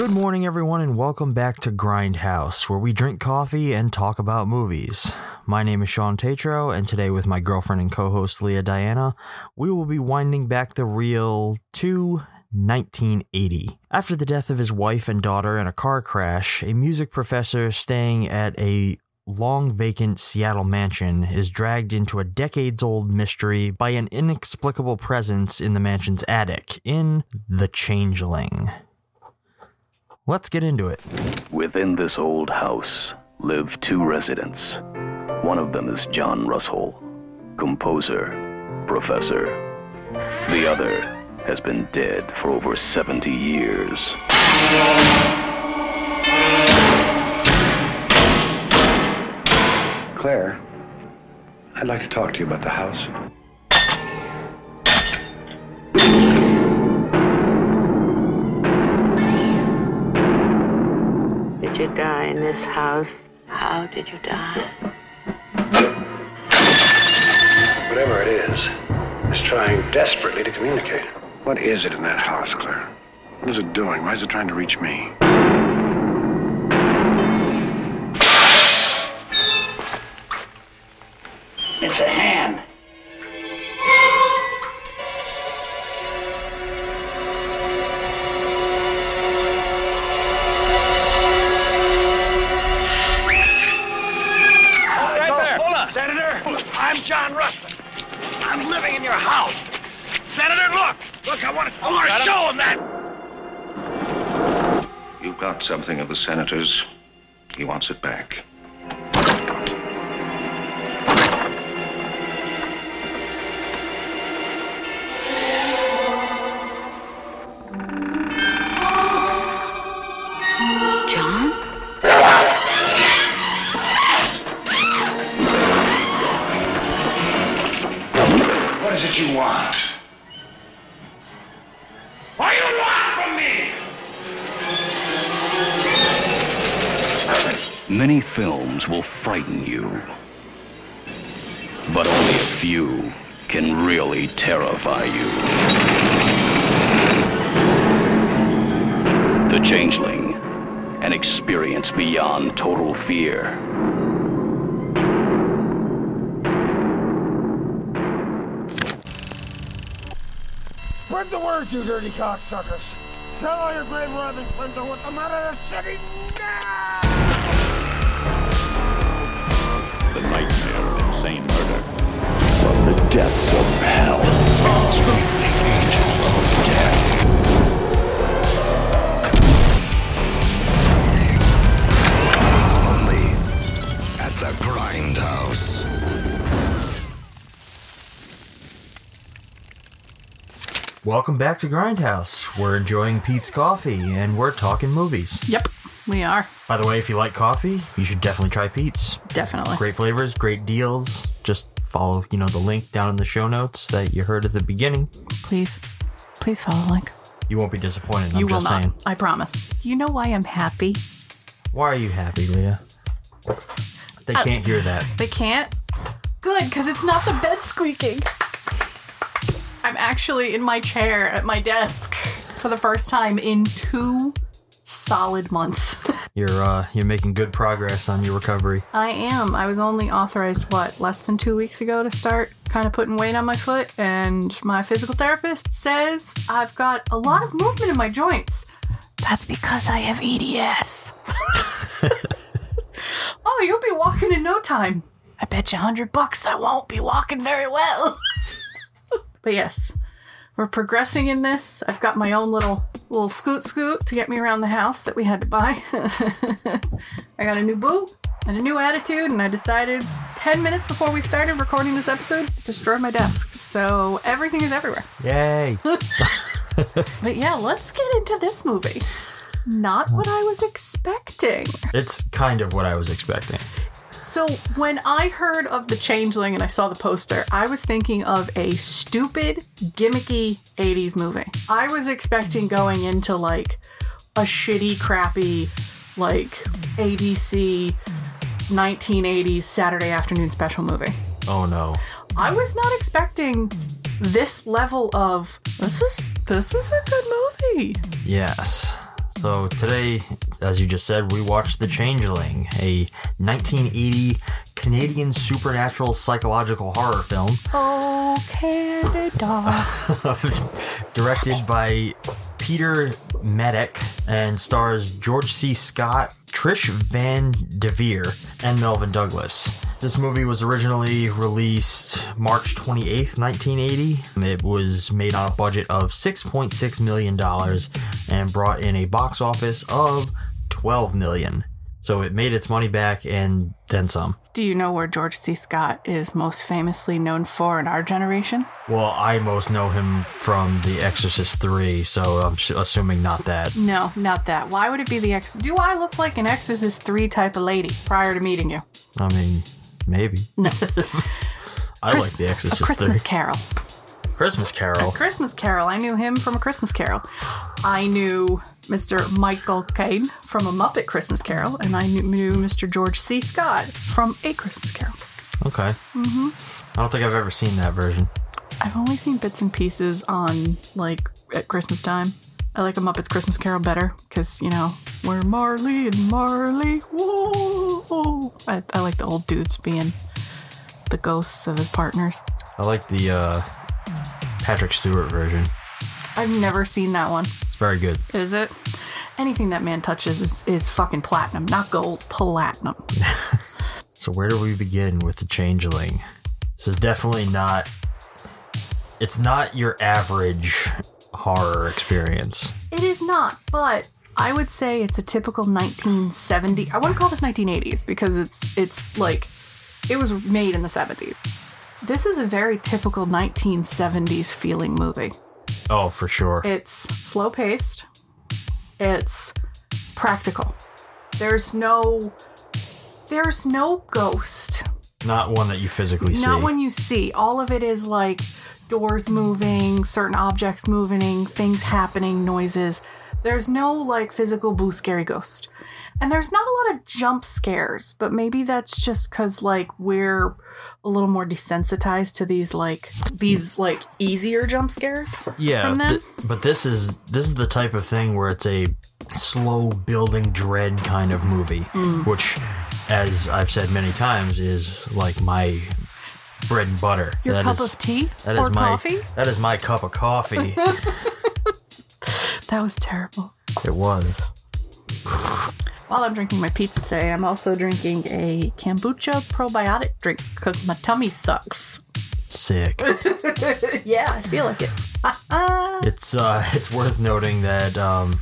Good morning, everyone, and welcome back to Grindhouse, where we drink coffee and talk about movies. My name is Shawn Tetrault, and today, with my girlfriend and co host Lea Diana, we will be winding back the reel to 1980. After the death of his wife and daughter in a car crash, a music professor staying at a long vacant Seattle mansion is dragged into a decades old mystery by an inexplicable presence in the mansion's attic in The Changeling. Let's get into it. Within this old house live two residents. One of them is John Russell, composer, professor. The other has been dead for over 70 years. Claire, I'd like to talk to you about the house. You die in this house? How did you die? Whatever it is, it's trying desperately to communicate. What is it in that house, Claire? What is it doing? Why is it trying to reach me? It's a hand. I'm John Russell. I'm living in your house. Senator, look. Look, I want to, I want to show him that. You've got something of the senator's. He wants it back. Want? What do you want from me? Many films will frighten you, but only a few can really terrify you. The Changeling, an experience beyond total fear. Spread the word, you dirty cocksuckers. Tell all your grave robbing friends I want them out of the city now! The nightmare of insane murder. From the depths of hell. Only at the Grindhouse. Welcome back to Grindhouse. We're enjoying Peet's coffee and we're talking movies. Yep, we are. By the way, if you like coffee, you should definitely try Peet's. Definitely. Great flavors, great deals. Just follow, you know, the link down in the show notes that you heard at the beginning. Please, please follow the link. You won't be disappointed. you I'm will just not. saying. I promise. Do you know why I'm happy? Why are you happy, Lea? They Uh, can't hear that. They can't? Good, because it's not the bed squeaking. I'm actually in my chair at my desk for the first time in two solid months. You're uh you're making good progress on your recovery. I am. I was only authorized, what, less than two weeks ago to start kind of putting weight on my foot, and my physical therapist says I've got a lot of movement in my joints. That's because I have EDS. oh, you'll be walking in no time. I bet you a hundred bucks I won't be walking very well. but yes, we're progressing in this. I've got my own little little scoot scoot to get me around the house that we had to buy. I got a new boo and a new attitude, and I decided 10 minutes before we started recording this episode, it destroyed my desk. So everything is everywhere. Yay! But yeah, let's get into this movie. Not what I was expecting. it's kind of what I was expecting. So when I heard of the Changeling and I saw the poster, I was thinking of a stupid, gimmicky 80s movie. I was expecting going into like a shitty, crappy, like ABC 1980s Saturday afternoon special movie. Oh no. I was not expecting this level of this was this was a good movie. Yes. So today, as you just said, we watched The Changeling, a 1980 Canadian supernatural psychological horror film Oh, Canada. directed by Peter Medak and stars George C. Scott, Trish Van Devere, and Melvyn Douglas. This movie was originally released March 28th, 1980. It was made on a budget of $6.6 million and brought in a box office of 12 million. So it made its money back and then some. Do you know where George C. Scott is most famously known for in our generation? Well, I most know him from The Exorcist 3, so I'm assuming not that. No, not that. Why would it be the Ex? Do I look like an Exorcist 3 type of lady prior to meeting you? I mean, maybe. No. I like The A Exorcist Christmas 3. Carol. Christmas Carol. Christmas Carol. I knew him from A Christmas Carol. I knew Mr. Michael Caine from A Muppet Christmas Carol, and I knew, knew Mr. George C. Scott from A Christmas Carol. Okay. Mm-hmm. I don't think I've ever seen that version. I've only seen bits and pieces on like at Christmas time. I like a Muppets Christmas Carol better because you know we're Marley and Marley. Whoa! I, I like the old dudes being the ghosts of his partners. I like the uh, Patrick Stewart version. I've never seen that one. It's very good. Is it? Anything that man touches is, is fucking platinum, not gold, platinum. So where do we begin with the Changeling? This is definitely not. It's not your average horror experience. It is not, but I would say it's a typical 1970. I wouldn't call this 1980s because it's it's like it was made in the 70s. This is a very typical 1970s feeling movie. Oh, for sure. It's slow paced. It's practical. There's no there's no ghost. Not one that you physically see. Not one you see. All of it is like doors moving, certain objects moving, things happening, noises. There's no like physical boo scary ghost. And there's not a lot of jump scares, but maybe that's just cuz like we're a little more desensitized to these like these like easier jump scares. yeah, th- but this is this is the type of thing where it's a slow building dread kind of movie, Mm. which, as I've said many times, is like my bread and butter. Your That cup is- of tea That is or my coffee? that is my cup of coffee. That was terrible. it was. While I'm drinking my Peet's today, I'm also drinking a kombucha probiotic drink because my tummy sucks. Sick. yeah, I feel like it. It's uh, it's worth noting that um,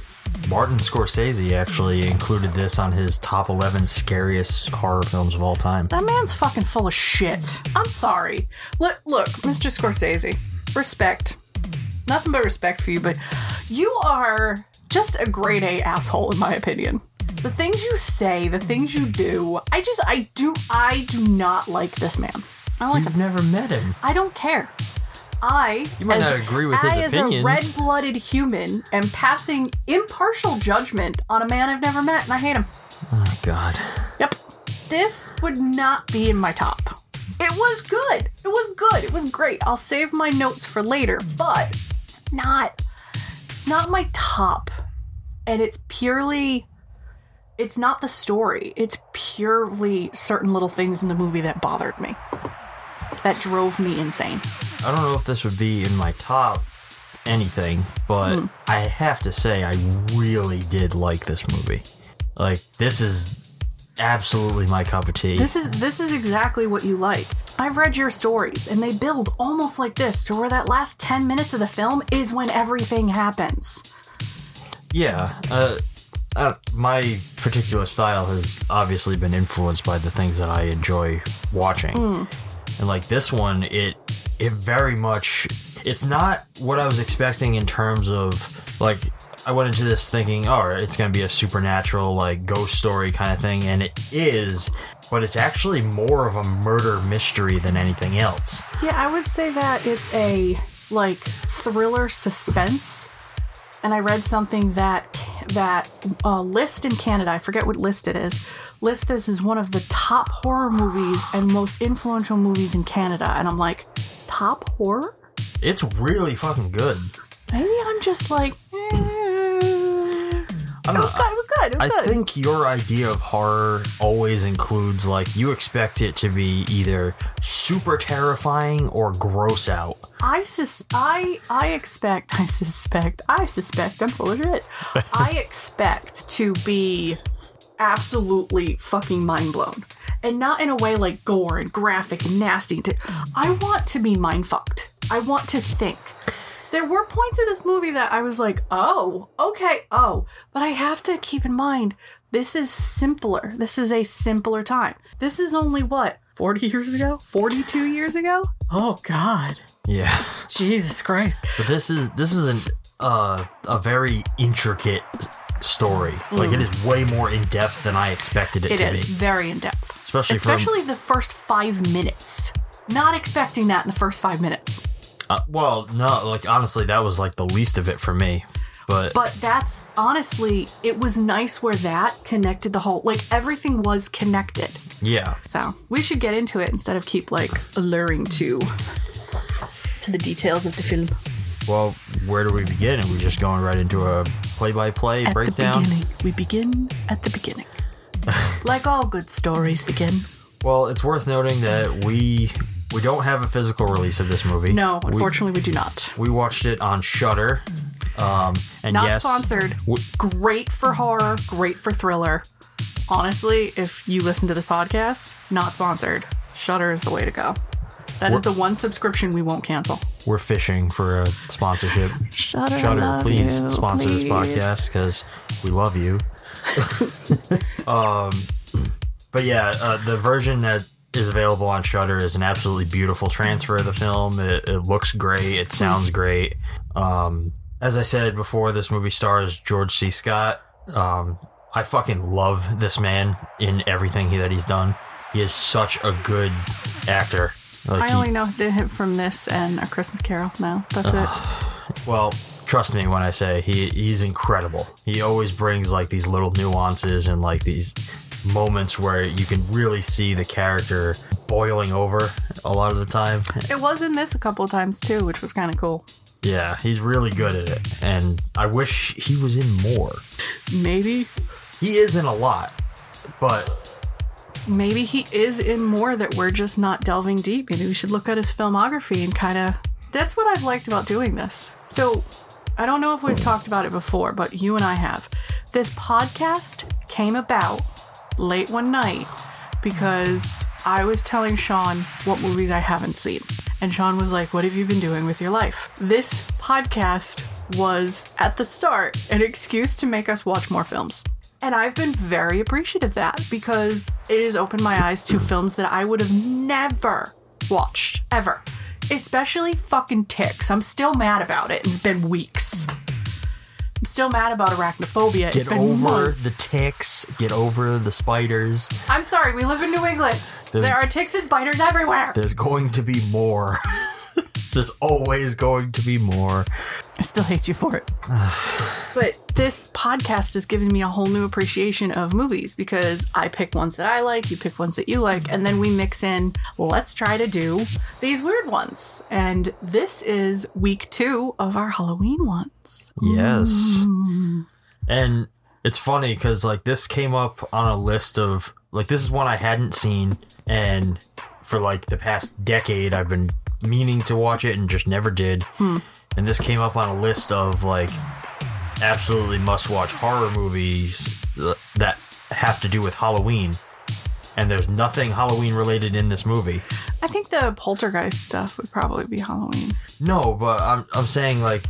Martin Scorsese actually included this on his top 11 scariest horror films of all time. That man's fucking full of shit. I'm sorry. Look, look, Mr. Scorsese. Respect. Nothing but respect for you, but you are just a grade A asshole in my opinion. The things you say, the things you do, I just I do I do not like this man. I don't like You've him. never met him. I don't care. I You might as- not agree with I, his as a red-blooded human, am passing impartial judgment on a man I've never met, and I hate him. Oh God. Yep. This would not be in my top. It was good. It was good. It was great. I'll save my notes for later, but not it's not my top. And it's purely it's not the story. It's purely certain little things in the movie that bothered me. That drove me insane. I don't know if this would be in my top anything, but Hmm. I have to say I really did like this movie. Like this is absolutely my cup of tea. This is this is exactly what you like. I've read your stories and they build almost like this to where that last 10 minutes of the film is when everything happens. yeah, uh, uh, my particular style has obviously been influenced by the things that I enjoy watching. And like this one, it it very much it's not what I was expecting in terms of like I went into this thinking, oh, it's gonna be a supernatural like ghost story kind of thing, and it is, but it's actually more of a murder mystery than anything else. Yeah, I would say that it's a like thriller suspense. And I read something that that uh, List in Canada, I forget what list it is. List this is one of the top horror movies and most influential movies in Canada, and I'm like, top horror? It's really fucking good. Maybe I'm just like, eh. I don't know. Good. It was good. It was I good. think your idea of horror always includes like you expect it to be either super terrifying or gross out. I sus- I I expect I suspect I suspect I'm full of shit. I expect to be absolutely fucking mind blown. And not in a way like gore and graphic and nasty. I want to be mind fucked. I want to think. There were points in this movie that I was like, oh, okay, oh. But I have to keep in mind, this is simpler. This is a simpler time. This is only what, 40 years ago? 42 years ago? Oh, God. Yeah, Jesus Christ. but this is this is an uh, a very intricate story. Like it is way more in depth than I expected it, Mm. It to is be. very in depth. Especially from- Especially the first five minutes. Not expecting that in the first five minutes. Uh, well, no, like honestly, that was like the least of it for me. But, But that's honestly, it was nice where that connected the whole, like everything was connected. yeah, So we should get into it instead of keep like alluring to to the details of the film. well, where do we begin? Are we just going right into a play-by-play At breakdown? the beginning. We begin at the beginning. like all good stories begin. Well, it's worth noting that we we don't have a physical release of this movie. No, unfortunately, we, do not. We, watched it on Shudder. Um, and Not yes, sponsored. w- great for horror, great for thriller. Honestly, if you listen to this podcast, not sponsored. Shudder is the way to go. That is the one subscription we won't cancel. we're fishing for a sponsorship. Shudder, Shudder, please sponsor this podcast because we love you. um, but yeah, uh, the version that is available on Shudder is an absolutely beautiful transfer of the film. It, it looks great. It sounds great. Um, as I said before, this movie stars George C. Scott. Um, I fucking love this man in everything he, that he's done. He is such a good actor. Like I he- only know him from this and A Christmas Carol now. That's it. Well, trust me when I say he he's incredible. He always brings like these little nuances and like these moments where you can really see the character boiling over a lot of the time. It was in this a couple of times too, which was kind of cool. Yeah, he's really good at it. And I wish he was in more. Maybe, He is in a lot, but maybe he is in more that we're just not delving deep. Maybe we should look at his filmography and kind of. That's what I've liked about doing this. So, I don't know if we've talked about it before, but you and I have. This podcast came about late one night because I was telling Shawn what movies I haven't seen. And Shawn was like, What have you been doing with your life? This podcast was, at the start, an excuse to make us watch more films. And I've been very appreciative of that because it has opened my eyes to films that I would have never watched, ever. Especially fucking ticks. I'm still mad about it. It's been weeks. I'm still mad about arachnophobia. get it's been over months. the ticks, get over the spiders. I'm sorry, we live in New England. There's- there are ticks and spiders everywhere. There's going to be more. There's always going to be more. I still hate you for it. but this podcast has given me a whole new appreciation of movies because I pick ones that I like, you pick ones that you like, and then we mix in, let's try to do these weird ones. And this is week two of our Halloween ones. Yes. And it's funny because like this came up on a list of like this is one I hadn't seen, and for like the past decade I've been meaning to watch it and just never did. Hmm. And this came up on a list of like absolutely must watch horror movies that have to do with Halloween. And there's nothing Halloween related in this movie. I think the poltergeist stuff would probably be Halloween. No, but I'm I'm saying like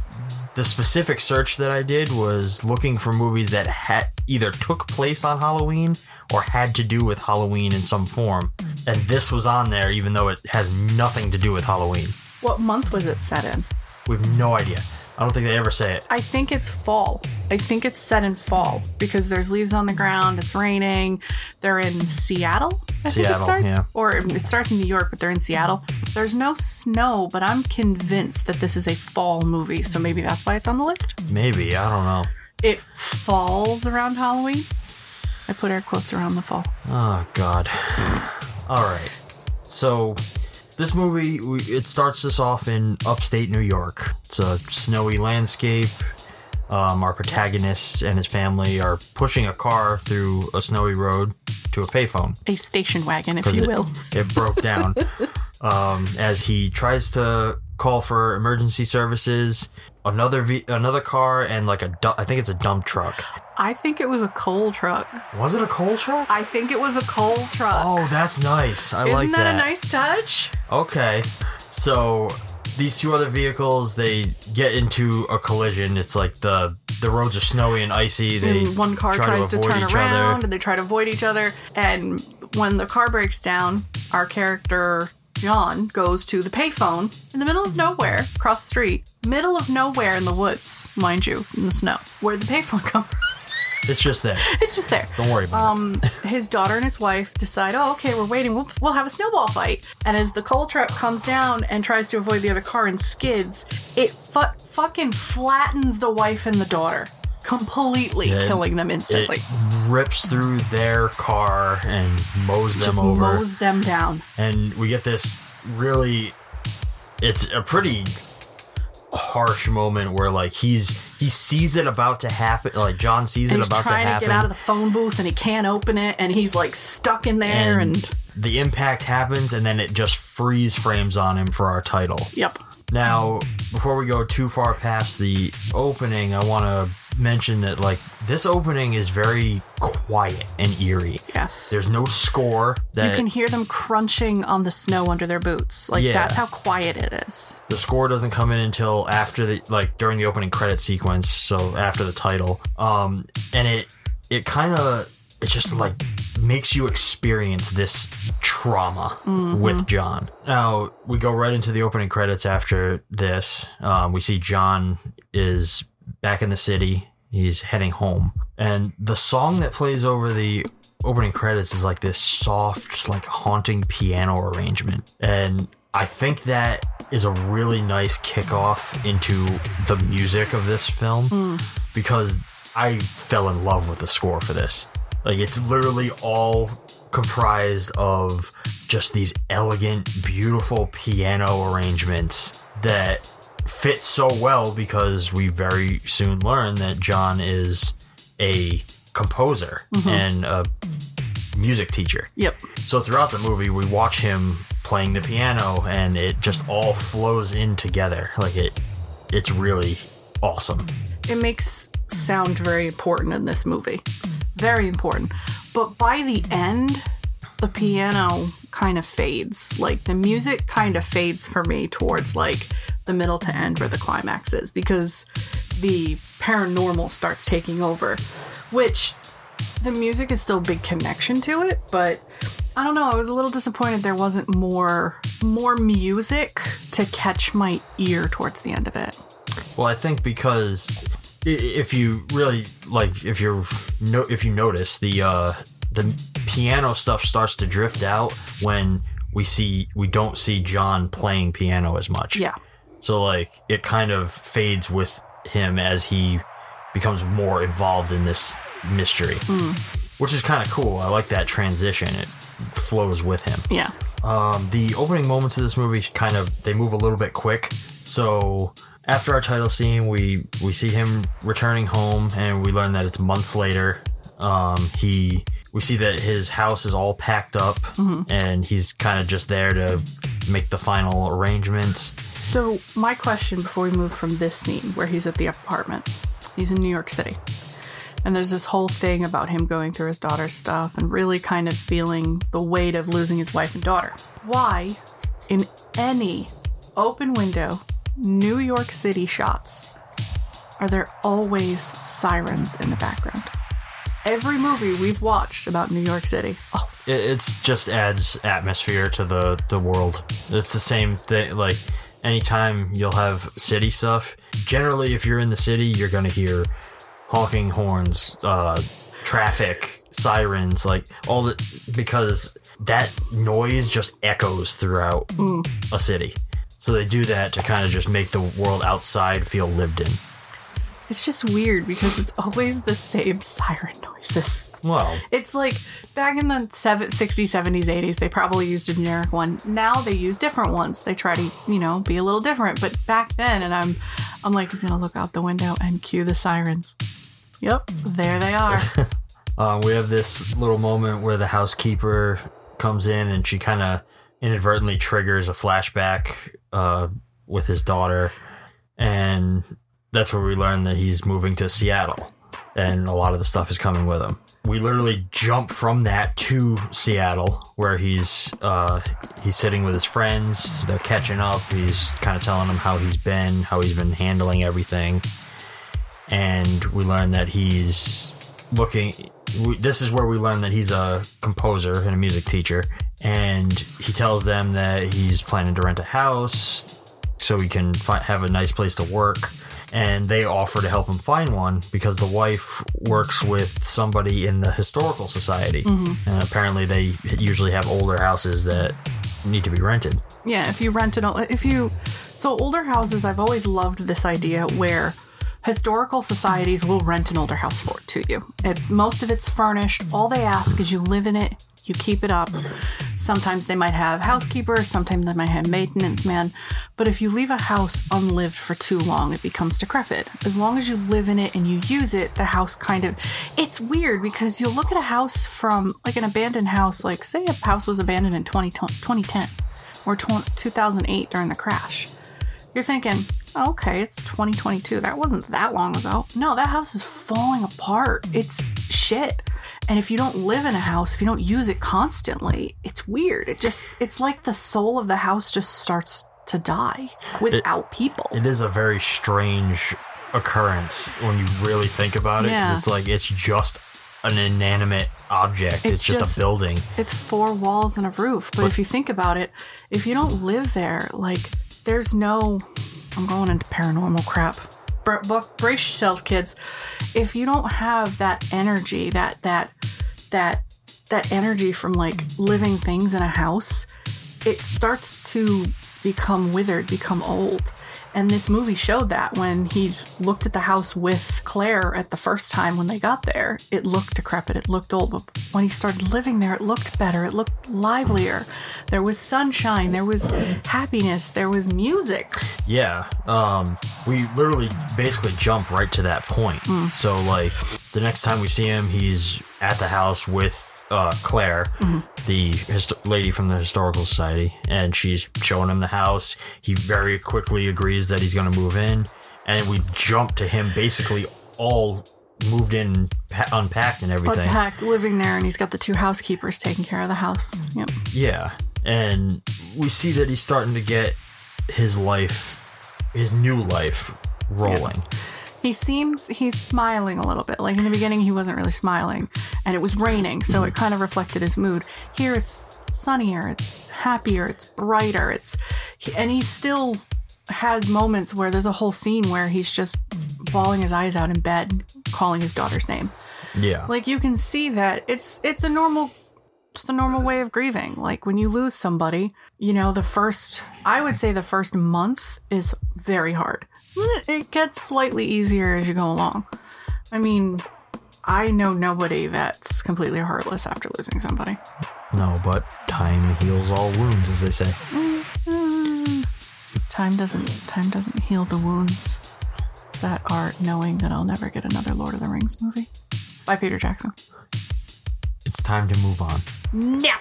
the specific search that I did was looking for movies that had either took place on Halloween or had to do with Halloween in some form. And this was on there, even though it has nothing to do with Halloween. What month was it set in? We have no idea. I don't think they ever say it. I think it's fall. I think it's set in fall because there's leaves on the ground. It's raining. They're in Seattle. I think it Seattle, starts, yeah. or it starts in New York, but they're in Seattle. There's no snow, but I'm convinced that this is a fall movie, so maybe that's why it's on the list. Maybe, I don't know. It falls around Halloween. I put air quotes around the fall. Oh God. All right. So this movie it starts us off in upstate New York. It's a snowy landscape. Um, our protagonist and his family are pushing a car through a snowy road to a payphone A station wagon, if you it, will. it broke down. um, as he tries to call for emergency services, another ve- another car and like a du- I think it's a dump truck. I think it was a coal truck. Was it a coal truck? I think it was a coal truck. Oh, that's nice. I Isn't like that, that. a nice touch? Okay, so these two other vehicles they get into a collision. It's like the the roads are snowy and icy. They And one car tries to, avoid turn around other. and they try to avoid each other. And when the car breaks down, our character John goes to the payphone in the middle of nowhere, across the street, middle of nowhere in the woods, mind you, in the snow, where the payphone comes from. It's just there. It's just there. Don't worry about it. Um, his daughter and his wife decide, oh, okay, we're waiting. We'll, we'll have a snowball fight. And as the coal truck comes down and tries to avoid the other car and skids, it fu- fucking flattens the wife and the daughter, completely And killing them instantly. It rips through their car and mows them Just over. mows them down. and we get this really it's a pretty harsh moment where like he's he sees it about to happen like john sees And it about to happen. trying to, get out of the phone booth and he can't open it and he's like stuck in there and, the impact happens and then it just freeze frames on him for our title yep. Now before we go too far past the opening i want to mention that like this opening is very quiet and eerie Yes. there's no score that you can hear them crunching on the snow under their boots. Like Yeah. that's how quiet it is. the score doesn't come in until after the like during the opening credit sequence so after the title um and it it kind of it's just like makes you experience this trauma with john. Now we go right into the opening credits after this. Um, we see john is back in the city. He's heading home. And the song that plays over the opening credits is like this soft like haunting piano arrangement. And i think that is a really nice kickoff into the music of this film because i fell in love with the score for this like it's literally all comprised of just these elegant beautiful piano arrangements that fit so well because we very soon learn that john is a composer mm-hmm. and a music teacher. Yep. So throughout the movie, we watch him playing the piano, and it just all flows in together. Like it, it's really awesome. it makes sound very important in this movie. Very important. But by the end, the piano kind of fades. Like the music kind of fades for me towards like the middle to end where the climax is because the paranormal starts taking over, which the music is still a big connection to it, but I don't know, I was a little disappointed there wasn't more more music to catch my ear towards the end of it. Well, I think because if you really like, if you're no, if you notice the uh, the piano stuff starts to drift out when we see we don't see John playing piano as much. Yeah. So like it kind of fades with him as he becomes more involved in this mystery, which is kind of cool. I like that transition. It flows with him. Yeah. Um, the opening moments of this movie kind of they move a little bit quick. So after our title scene, we we see him returning home, and we learn that it's months later. Um, he we see that his house is all packed up, and he's kind of just there to make the final arrangements. So, my question before we move from this scene where he's at the apartment, he's in New York City. And there's this whole thing about him going through his daughter's stuff and really kind of feeling the weight of losing his wife and daughter. Why, in any open window, New York City shots, are there always sirens in the background? every movie we've watched about New York City. Oh, it it's just adds atmosphere to the the world. It's the same thing. Like anytime you'll have city stuff. Generally, if you're in the city, you're gonna hear honking horns, uh, traffic, sirens, like all the because that noise just echoes throughout a city. So they do that to kind of just make the world outside feel lived in. it's just weird because it's always the same siren noises. Well, It's like back in the seven- 60s, 70s, 80s, they probably used a generic one. Now they use different ones. They try to, you know, be a little different. But back then, and I'm, I'm like, just gonna look out the window and cue the sirens. Yep, there they are. Uh, we have this little moment where the housekeeper comes in and she kind of inadvertently triggers a flashback uh, with his daughter. And that's where we learn that he's moving to Seattle. And a lot of the stuff is coming with him. We literally jump from that to Seattle, where he's uh, he's sitting with his friends. They're catching up. He's kind of telling them how he's been, how he's been handling everything and we learn that he's looking. We, this is where we learn that he's a composer and a music teacher, and he tells them that he's planning to rent a house so he can fi- have a nice place to work. And they offer to help him find one because the wife works with somebody in the historical society, mm-hmm. and apparently they usually have older houses that need to be rented. Yeah, if you rent it, if you, so older houses, I've always loved this idea where historical societies will rent an older house for to you. It's most of it's furnished. All they ask is you live in it, you keep it up. Sometimes they might have housekeepers, sometimes they might have maintenance man. But if you leave a house unlived for too long, it becomes decrepit. As long as you live in it and you use it, the house kind of it's weird because you'll look at a house from like an abandoned house, like say a house was abandoned in 20, 2010 or 2008 during the crash. You're thinking, "Oh, okay, it's 2022. That wasn't that long ago. No, that house is falling apart. It's shit. And if you don't live in a house, if you don't use it constantly, it's weird. It just, it's like the soul of the house just starts to die without people. It is a very strange occurrence when you really think about it. Yeah. It's like it's just an inanimate object. It's, It's just, just- a building. It's four walls and a roof. But, if you think about it, if you don't live there, like there's no. I'm going into paranormal crap. Br- brace yourselves, kids. If you don't have that energy, that that that that energy from like living things in a house, it starts to become withered, become old. And this movie showed that when he looked at the house with Claire at the first time when they got there, it looked decrepit, it looked old. But when he started living there, it looked better, it looked livelier. There was sunshine, there was happiness, there was music. Yeah. Um, we literally basically jump right to that point. Mm. So like the next time we see him, he's at the house with uh, Claire, Mm-hmm. the hist- lady from the historical society, and she's showing him the house. He very quickly agrees that he's going to move in, and we jump to him basically all moved in, pa- unpacked, and everything. Unpacked, living there, and he's got the two housekeepers taking care of the house. Yep. Yeah. And we see that he's starting to get his life, his new life, rolling. He seems he's smiling a little bit. Like in the beginning, he wasn't really smiling, and it was raining, so it kind of reflected his mood. Here, it's sunnier, it's happier, it's brighter, it's and he still has moments where there's a whole scene where he's just bawling his eyes out in bed, calling his daughter's name. Yeah. Like you can see that it's it's a normal it's the normal way of grieving. Like when you lose somebody, you know, the first I would say the first month is very hard. It gets slightly easier as you go along. I mean, I know nobody that's completely heartless after losing somebody. no, but time heals all wounds, as they say. Time doesn't time doesn't heal the wounds that are knowing that I'll never get another Lord of the Rings movie by Peter Jackson. It's time to move on. No.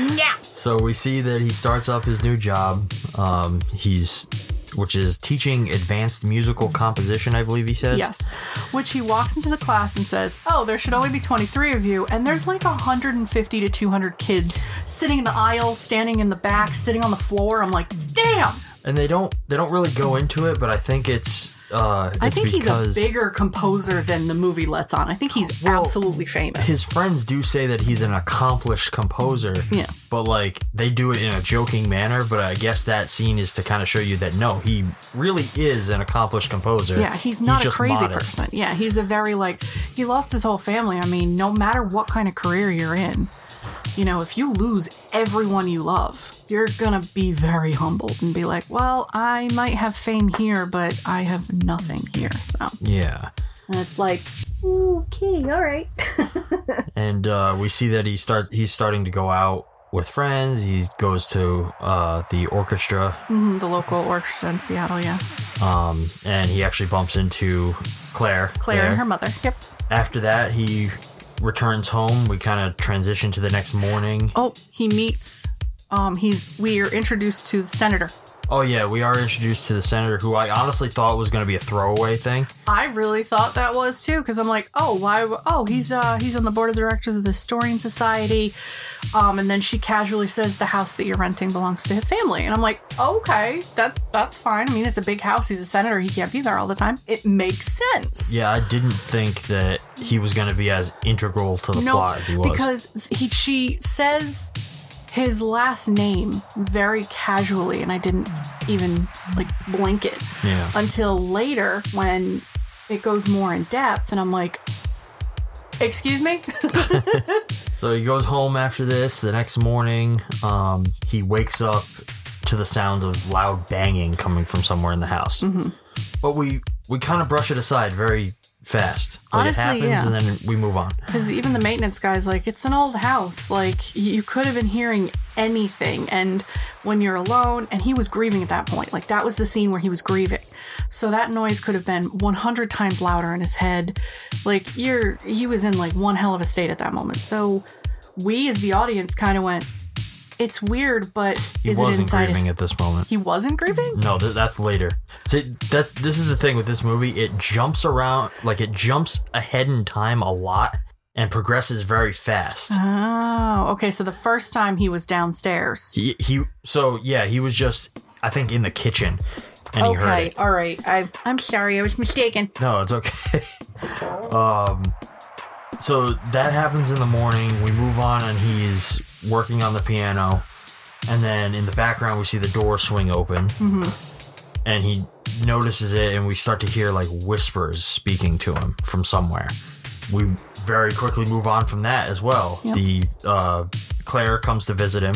no. So we see that he starts up his new job. Um, he's, which is teaching advanced musical composition, I believe he says. Yes. Which he walks into the class and says, Oh, there should only be 23 of you. And there's like 150 to 200 kids sitting in the aisle, standing in the back, sitting on the floor. I'm like, Damn, and they don't they don't really go into it, but I think it's uh, I think he's a bigger composer than the movie lets on. I think he's Well, absolutely famous. his friends do say that he's an accomplished composer. Yeah. But like they do it in a joking manner, but I guess that scene is to kind of show you that no, he really is an accomplished composer. yeah, he's not a just crazy modest. person. Yeah, he's a very like he lost his whole family. I mean, no matter what kind of career you're in, you know, if you lose everyone you love, you're gonna be very humbled and be like, well, I might have fame here, but I have nothing here. So Yeah. and it's like, okay, all right. and uh, we see that he starts he's starting to go out with friends. He goes to uh, the orchestra, Mhm, the local orchestra in Seattle, yeah. um, and he actually bumps into Claire. Claire and her mother. Yep. After that, he returns home. We kind of transition to the next morning. Oh, he meets. Um, he's we are introduced to the senator. Oh yeah, we are introduced to the senator, who I honestly thought was going to be a throwaway thing. I really thought that was too, because I'm like, oh, why? Oh, he's uh he's on the board of directors of the Historian Society. Um, and then she casually says the house that you're renting belongs to his family, and I'm like, okay, that that's fine. I mean, it's a big house. He's a senator. He can't be there all the time. It makes sense. Yeah, I didn't think that he was going to be as integral to the no, plot as he was. because he she says his last name very casually, and I didn't even like blink it Yeah. until later when it goes more in depth, and I'm like, excuse me. So he goes home after this. The next morning, um, he wakes up to the sounds of loud banging coming from somewhere in the house. Mm-hmm. But we we kind of brush it aside very fast. Like Honestly, it happens, yeah. and then we move on. Because even the maintenance guy's like, it's an old house. Like, you could have been hearing anything. And when you're alone, and he was grieving at that point, like, that was the scene where he was grieving. So that noise could have been 100 times louder in his head. Like, you're, he was in like one hell of a state at that moment. So we, as the audience, kind of went, it's weird, but He is it wasn't inside grieving his. at this moment. He wasn't grieving? No, th- that's later. See, that's this is the thing with this movie. It jumps around, like it jumps ahead in time a lot and progresses very fast. Oh, okay. So the first time he was downstairs. He, he so yeah, he was just I think in the kitchen and he heard Okay, it. all right. I, I'm sorry, I was mistaken. No, it's okay. um, so that happens in the morning. We move on, and he's working on the piano. And then in the background, we see the door swing open, and he notices it, and we start to hear like whispers speaking to him from somewhere. We very quickly move on from that as well. Yep. The uh, Claire comes to visit him,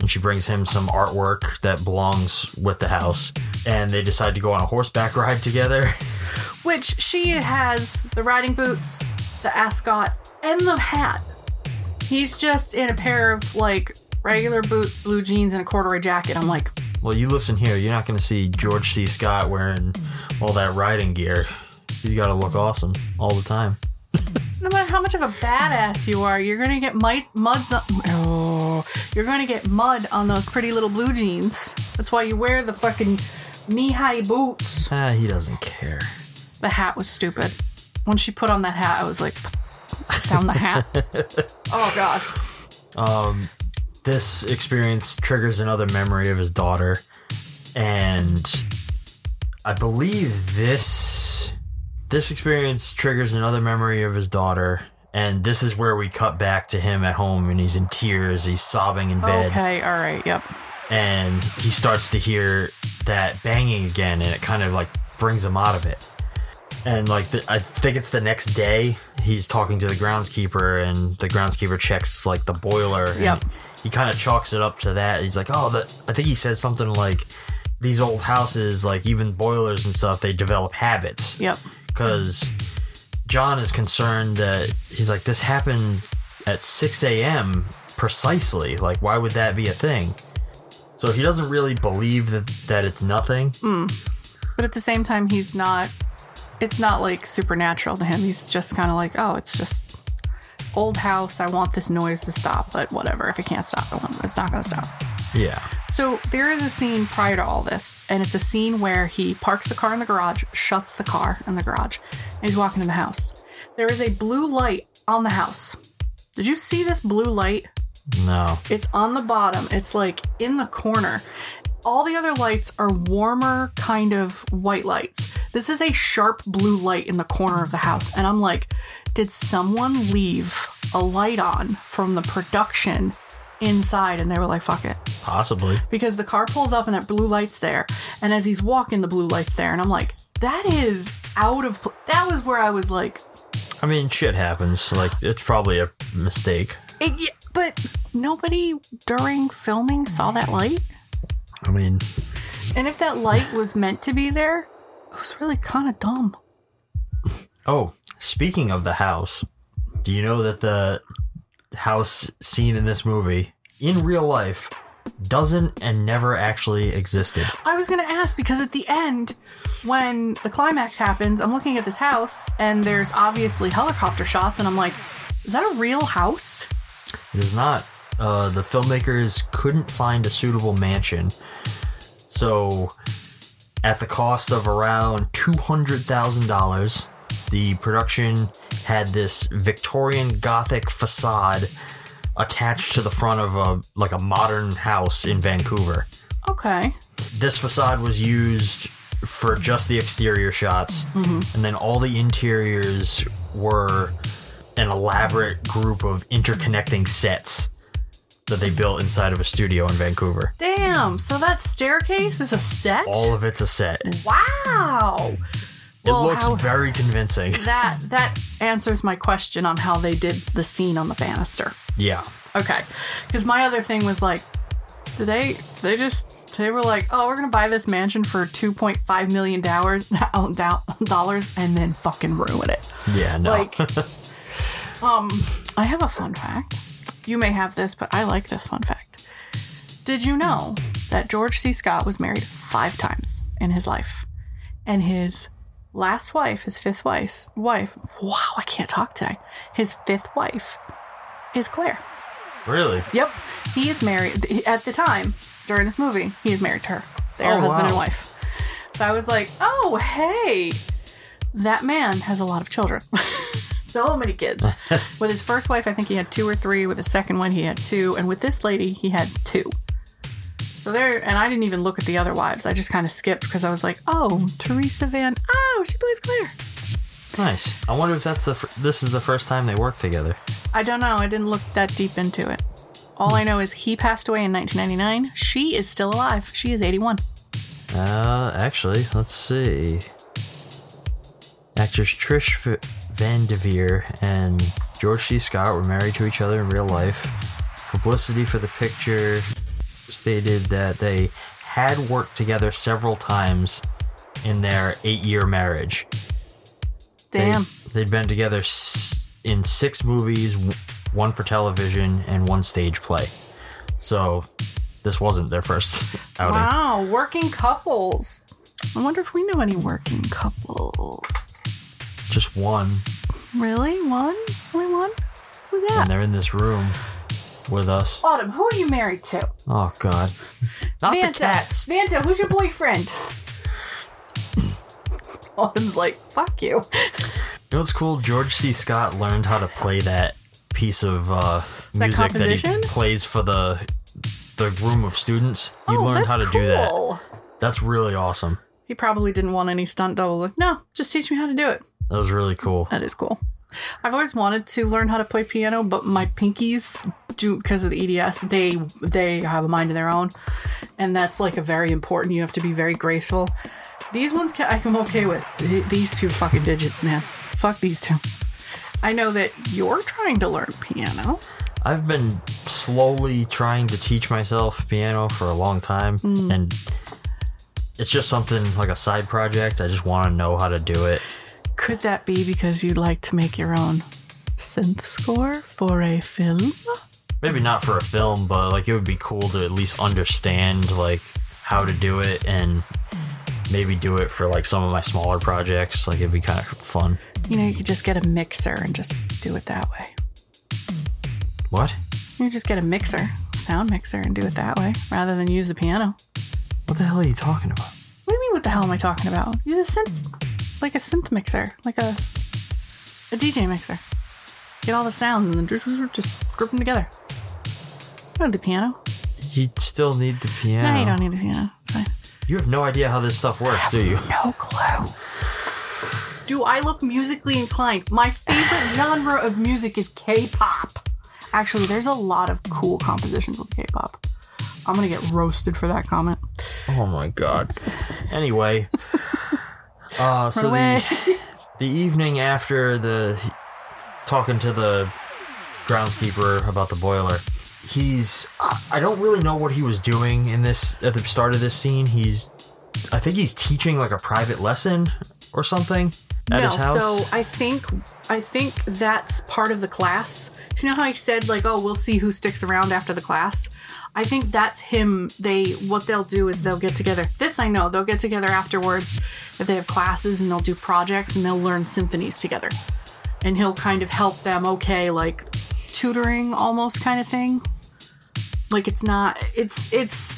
and she brings him some artwork that belongs with the house. And they decide to go on a horseback ride together. Which she has the riding boots, the ascot, and the hat. He's just in a pair of like regular boots, blue jeans, and a corduroy jacket. I'm like, Well, you listen here. You're not going to see George C. Scott wearing all that riding gear. He's got to look awesome all the time. no matter how much of a badass you are, you're gonna get muds. On, oh, you're gonna get mud on those pretty little blue jeans. That's why you wear the fucking knee-high boots. Ah, he doesn't care. The hat was stupid. When she put on that hat, I was like, down the hat. oh god. Um, this experience triggers another memory of his daughter, and I believe this this experience triggers another memory of his daughter. And this is where we cut back to him at home, and he's in tears. He's sobbing in bed. Okay, all right, yep. and he starts to hear that banging again and it kind of like brings him out of it and like the, i think it's the next day he's talking to the groundskeeper and the groundskeeper checks like the boiler and Yep. he kind of chalks it up to that he's like oh the i think he says something like these old houses like even boilers and stuff they develop habits Yep. because John is concerned that he's like, this happened at 6 a.m. precisely. Like, why would that be a thing? So he doesn't really believe that, that it's nothing. Mm. But at the same time, he's not. It's not like supernatural to him. He's just kind of like, oh, it's just old house. I want this noise to stop, but whatever. If it can't stop, it's not going to stop. Yeah. So there is a scene prior to all this, and it's a scene where he parks the car in the garage, shuts the car in the garage, and he's walking in the house. There is a blue light on the house. Did you see this blue light? No. It's on the bottom. It's like in the corner. All the other lights are warmer, kind of white lights. This is a sharp blue light in the corner of the house. And I'm like, did someone leave a light on from the production inside? And they were like, fuck it. Possibly. Because the car pulls up and that blue light's there. And as he's walking, the blue light's there. And I'm like, that is out of. Pl- that was where I was like, I mean, shit happens. Like, it's probably a mistake. it, but nobody during filming saw that light. I mean, And if that light was meant to be there, it was really kind of dumb. oh, speaking of the house, do you know that the house scene in this movie, in real life, doesn't and never actually existed? I was going to ask because at the end, when the climax happens, I'm looking at this house and there's obviously helicopter shots, and I'm like, is that a real house? It is not. Uh, the filmmakers couldn't find a suitable mansion. So, at the cost of around $200,000, the production had this Victorian Gothic facade attached to the front of a like a modern house in Vancouver. Okay. This facade was used for just the exterior shots, and then all the interiors were an elaborate group of interconnecting sets that they built inside of a studio in Vancouver. Damn. So that staircase is a set? All of it's a set. wow. It Well, looks how- very convincing. That that answers my question on how they did the scene on the banister. Yeah. Okay. Because my other thing was like, did they they just they were like, oh, we're gonna buy this mansion for two point five million dollars dollars and then fucking ruin it. Yeah, no. Like, um, I have a fun fact. You may have this, but I like this fun fact. Did you know that George C. Scott was married five times in his life, and his last wife, his fifth wife, wife. Wow, I can't talk today. His fifth wife is Claire. really? Yep. He is married at the time during this movie. He is married to her. They're Oh, husband wow. and wife. So I was like, oh, hey, that man has a lot of children. so many kids. with his first wife, I think he had two or three. With his second one, he had two. And with this lady, he had two. So there, and I didn't even look at the other wives. I just kind of skipped because I was like, oh, Teresa Van, oh, she plays Claire. Nice. I wonder if that's the fir- this is the first time they work together. I don't know. I didn't look that deep into it. All I know is he passed away in 1999. She is still alive. She is 81. Uh, actually, let's see. Actress Trish Van Devere and George C. Scott were married to each other in real life. Publicity for the picture stated that they had worked together several times in their eight-year marriage. They- Damn. They'd been together in six movies, one for television, and one stage play. So, this wasn't their first outing. Wow, working couples. I wonder if we know any working couples. Just one. Really? One? Only one? Who's that? And they're in this room with us. Autumn, who are you married to? Oh, God. Not Vanta. the cats. Vanta, who's your boyfriend? Autumn's like, fuck you. You know what's cool? George C. Scott learned how to play that piece of uh, That music that he plays for the the room of students. He oh, learned how to do that. cool. That's really awesome. He probably didn't want any stunt double. No, just teach me how to do it. That was really cool. That is cool. I've always wanted to learn how to play piano, but my pinkies do because of the EDS. They they have a mind of their own, and that's like a very important. You have to be very graceful. These ones ca- I am okay with. These two fucking digits, man. Fuck these two. I know that you're trying to learn piano. I've been slowly trying to teach myself piano for a long time, Hmm. and it's just something like a side project. I just want to know how to do it. Could that be because you'd like to make your own synth score for a film? maybe not for a film, but like it would be cool to at least understand like how to do it and maybe do it for like some of my smaller projects. Like it'd be kind of fun. You know, you could just get a mixer and just do it that way. What? You just get a mixer, sound mixer, and do it that way rather than use the piano. What the hell are you talking about? What do you mean? What the hell am I talking about? Use a synth, like a synth mixer, like a a DJ mixer. Get all the sounds and then just, just group them together. You don't do piano. It's You still need the piano. No, you don't need a piano. It's fine. You have no idea how this stuff works, do you? No clue. Do I look musically inclined? My favorite genre of music is K-pop. Actually, there's a lot of cool compositions with K-pop. I'm gonna get roasted for that comment. Oh my god. Anyway, uh, so the the evening after the talking to the groundskeeper about the boiler, he's I don't really know what he was doing in this at the start of this scene. He's I think he's teaching like a private lesson or something at no, his house. so I think I think that's part of the class. Do you know how I said like, oh, we'll see who sticks around after the class? I think that's him. They what they'll do is they'll get together. This I know. They'll get together afterwards if they have classes and they'll do projects and they'll learn symphonies together. And he'll kind of help them. Okay, like tutoring almost kind of thing. Like it's not. It's it's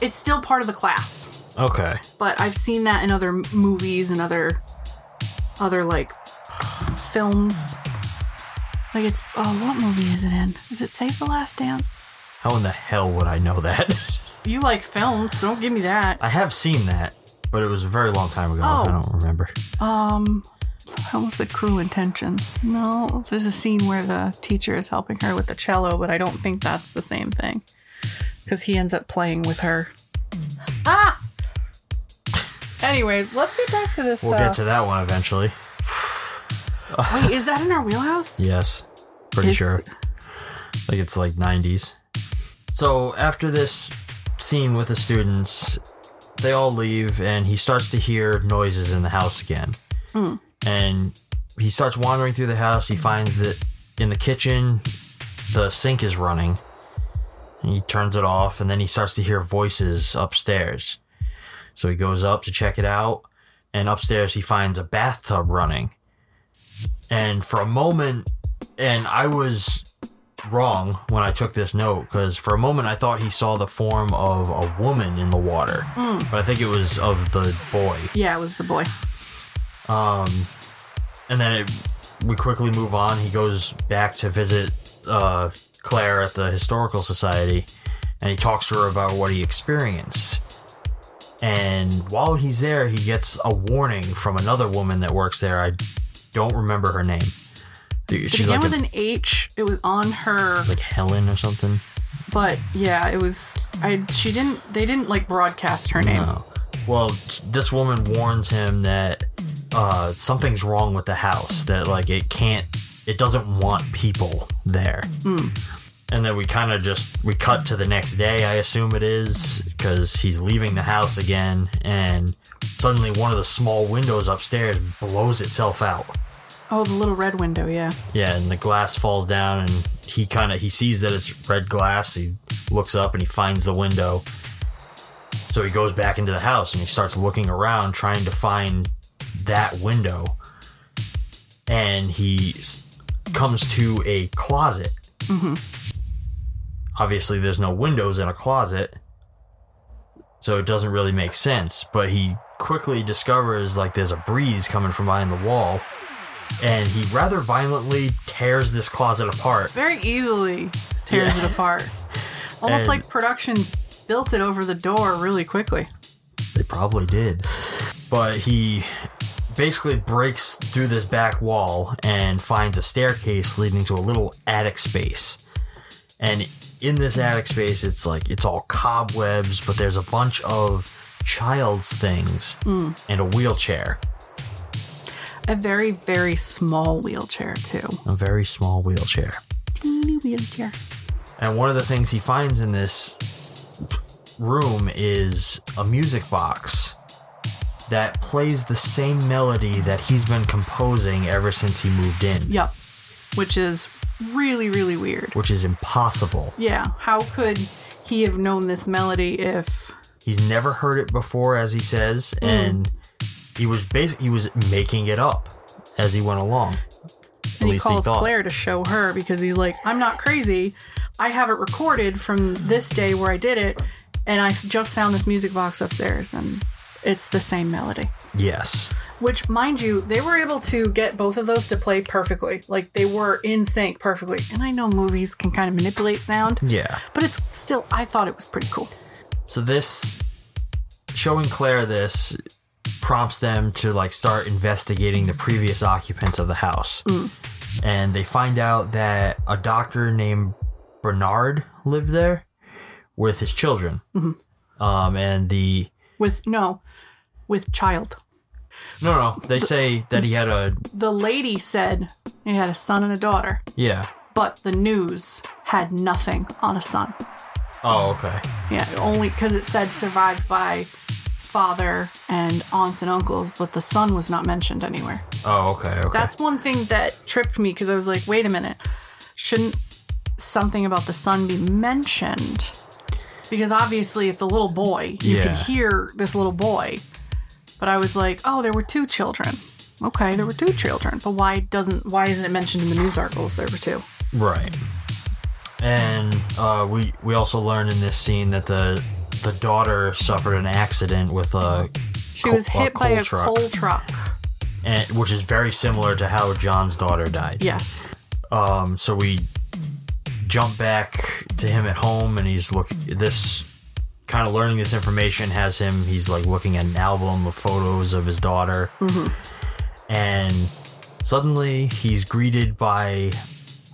it's still part of the class okay. but I've seen that in other movies and other other like films. Like it's oh, what movie is it in? Is it Save the Last Dance? How in the hell would I know that? You like films, so don't give me that. I have seen that, but it was a very long time ago. Oh. I don't remember. Um, I almost said Cruel Intentions. No, there's a scene where the teacher is helping her with the cello, but I don't think that's the same thing because he ends up playing with her. Ah. Anyways, let's get back to this. We'll uh, get to that one eventually. Wait, is that in our wheelhouse? Yes, pretty Is- sure. Like it's like 90s. So after this scene with the students, they all leave, and he starts to hear noises in the house again. Hmm. And he starts wandering through the house. He finds that in the kitchen, the sink is running. And he turns it off, and then he starts to hear voices upstairs. So he goes up to check it out, and upstairs he finds a bathtub running. And for a moment, and I was wrong when I took this note because for a moment I thought he saw the form of a woman in the water, but I think it was of the boy. Yeah, it was the boy. Um, and then it, we quickly move on. He goes back to visit uh, Claire at the Historical Society, and he talks to her about what he experienced. And while he's there, he gets a warning from another woman that works there. I don't remember her name. It She's began like, with a- an H. It was on her, like Helen or something. but yeah, it was. I she didn't. They didn't like broadcast her name. No. Well, this woman warns him that uh, something's wrong with the house. That like it can't, it doesn't want people there. And then we kind of just we cut to the next day. I assume it is because he's leaving the house again, and suddenly one of the small windows upstairs blows itself out. Oh, the little red window. Yeah. Yeah, and the glass falls down, and he kind of he sees that it's red glass. He looks up and he finds the window. So he goes back into the house and he starts looking around, trying to find that window. And he comes to a closet. Mm-hmm. Obviously, there's no windows in a closet, so it doesn't really make sense. But he quickly discovers like there's a breeze coming from behind the wall and he rather violently tears this closet apart. Very easily tears Yeah. it apart. Almost And- like production built it over the door really quickly. They probably did. But he basically breaks through this back wall and finds a staircase leading to a little attic space. And in this attic space, it's like it's all cobwebs, but there's a bunch of child's things hmm. and a wheelchair, A very, very small wheelchair, too. a very small wheelchair. Teeny wheelchair. And one of the things he finds in this room is a music box that plays the same melody that he's been composing ever since he moved in, Yep. Which is really, really weird. which is impossible. Yeah. How could he have known this melody if. He's never heard it before, as he says, and mm. He was basic. He was making it up as he went along. And he he calls thought. Claire to show her because he's like, I'm not crazy. I have it recorded from this day where I did it, and I just found this music box upstairs. And It's the same melody. Yes. Which, mind you, they were able to get both of those to play perfectly. Like they were in sync perfectly. And I know movies can kind of manipulate sound, Yeah. but it's still, I thought it was pretty cool. So this showing Claire this prompts them to like start investigating the previous occupants of the house. And they find out that a doctor named Bernard lived there with his children. Um, and the With, no, with child. no, no, they say that he had a The lady said he had a son and a daughter, yeah. but the news had nothing on a son. Oh, okay. Yeah, only because it said survived by father and aunts and uncles, but the son was not mentioned anywhere. Oh, okay. Okay. That's one thing that tripped me because I was like, wait a minute, shouldn't something about the son be mentioned? Because obviously it's a little boy. You can hear this little boy. But I was like, oh, there were two children. Okay, there were two children. But why doesn't why isn't it mentioned in the news articles there were two? Right. And uh, we we also learn in this scene that the the daughter suffered an accident with a She coal- was hit by coal a truck, coal truck. and, which is very similar to how John's daughter died. Yes. Um. So we jump back to him at home, and he's look this kind of learning this information has him. He's like looking at an album of photos of his daughter, and suddenly he's greeted by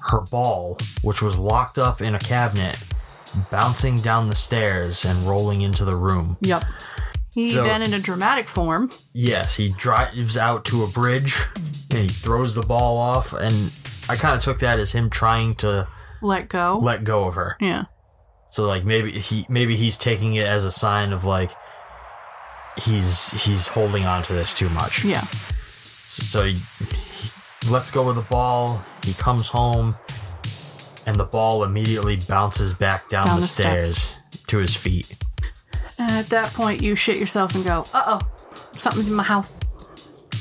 her ball, which was locked up in a cabinet, bouncing down the stairs and rolling into the room. Yep. He So- then, in a dramatic form, Yes, he drives out to a bridge and he throws the ball off, and I kind of took that as him trying to let go. let go of her. yeah. So like maybe he maybe he's taking it as a sign of like he's he's holding on to this too much. Yeah. So he, he lets go of the ball. He comes home, and the ball immediately bounces back down, Down the, the stairs to his feet. And at that point, you shit yourself and go, uh oh, something's in my house.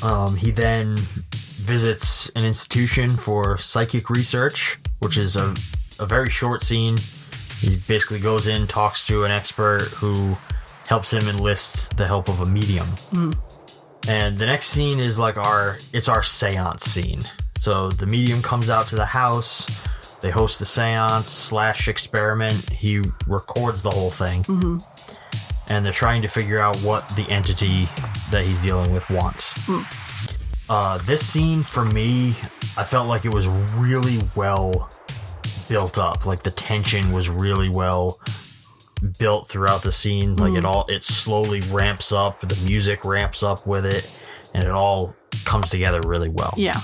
Um, he then visits an institution for psychic research, which is a, a very short scene. He basically goes in, talks to an expert who helps him enlist the help of a medium. And the next scene is like our it's our seance scene. So the medium comes out to the house. They host the seance slash experiment. He records the whole thing. Mm-hmm. And they're trying to figure out what the entity that he's dealing with wants. Hmm. Uh, this scene for me, I felt like it was really well built up. Like the tension was really well built throughout the scene. Like it hmm. all, it slowly ramps up. The music ramps up with it, and it all comes together really well. Yeah.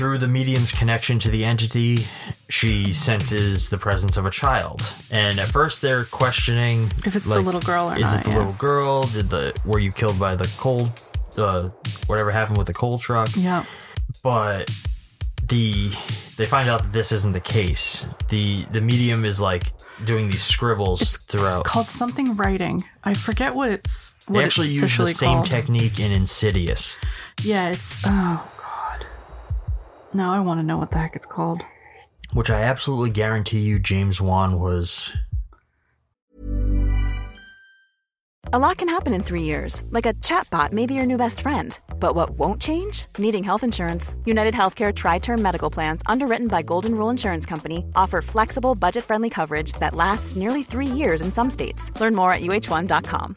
Through the medium's connection to the entity, she senses the presence of a child. And at first, they're questioning If it's the little girl or is not, it the yeah. little girl? Did the were you killed by the coal? Uh, whatever happened with the coal truck? Yeah. but the they find out that this isn't the case. The the medium is like doing these scribbles It's throughout. called something writing. I forget what it's. What they actually it's use the same called. technique in Insidious, Yeah, it's. Oh. Now I want to know what the heck it's called. which I absolutely guarantee you James Wan was A lot can happen in three years, like a chatbot may be your new best friend. But what won't change? Needing health insurance. United Healthcare TriTerm Medical Plans, underwritten by Golden Rule Insurance Company, offer flexible, budget friendly coverage that lasts nearly three years in some states. Learn more at uh1.com.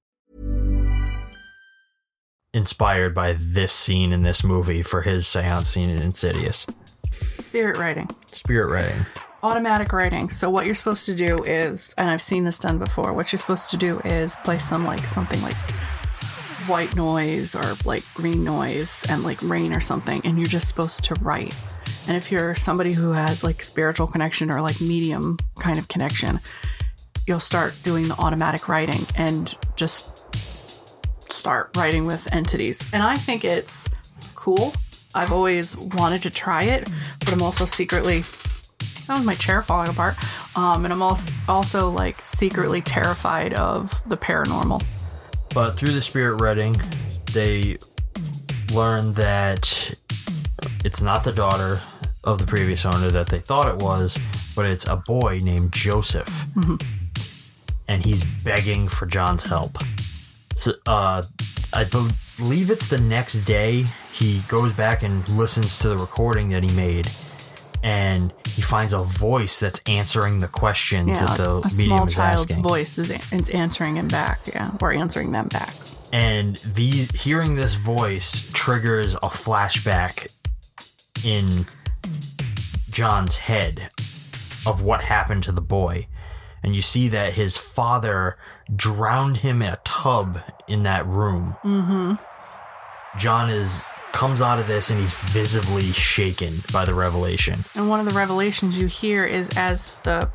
Inspired by this scene in this movie for his seance scene in Insidious. Spirit writing. Spirit writing. Automatic writing. So what you're supposed to do is, and I've seen this done before. What you're supposed to do is play some like something like white noise or like green noise and like rain or something, and you're just supposed to write. And if you're somebody who has like spiritual connection or like medium kind of connection, you'll start doing the automatic writing and just start writing with entities. And I think it's cool. I've always wanted to try it, but I'm also secretly that was my chair falling apart. Um, and I'm also also like secretly terrified of the paranormal. But through the spirit reading, they learn that it's not the daughter of the previous owner that they thought it was, but it's a boy named Joseph. And he's begging for John's help. So, uh, I believe it's the next day he goes back and listens to the recording that he made. And he finds a voice that's answering the questions Yeah, that the a medium small is child's asking. voice is, is answering him back, yeah, or answering them back. and the hearing this voice triggers a flashback in John's head of what happened to the boy. And you see that his father drowned him in a tub in that room. Mm-hmm. John is comes out of this and he's visibly shaken by the revelation. And one of the revelations you hear is as the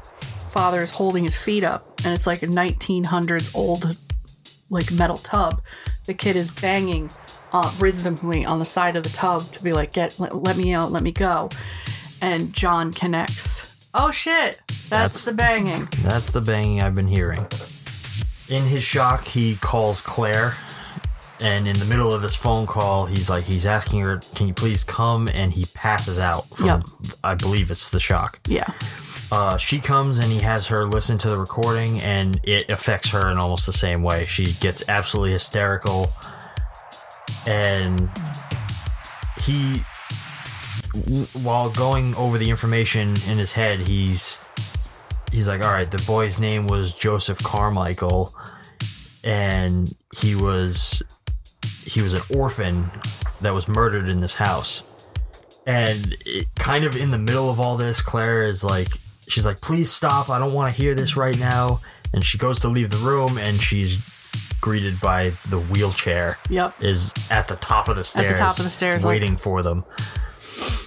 father is holding his feet up, and it's like a 1900s old, like metal tub. The kid is banging uh, rhythmically on the side of the tub to be like, "Get, let, let me out, let me go." And John connects. Oh shit! That's, That's- the banging. That's the banging I've been hearing. In his shock, he calls Claire, and in the middle of this phone call, he's like, he's asking her, "Can you please come?" And he passes out from, Yep. I believe it's the shock. Yeah. Uh, she comes and he has her listen to the recording, and it affects her in almost the same way. She gets absolutely hysterical, and he, w- while going over the information in his head, he's he's like, "All right, the boy's name was Joseph Carmichael, and he was he was an orphan that was murdered in this house." And it, kind of in the middle of all this, Claire is like, she's like, please stop. I don't want to hear this right now. And she goes to leave the room and she's greeted by the wheelchair. Yep. Is at the top of the stairs. At the top of the stairs, like- Waiting for them.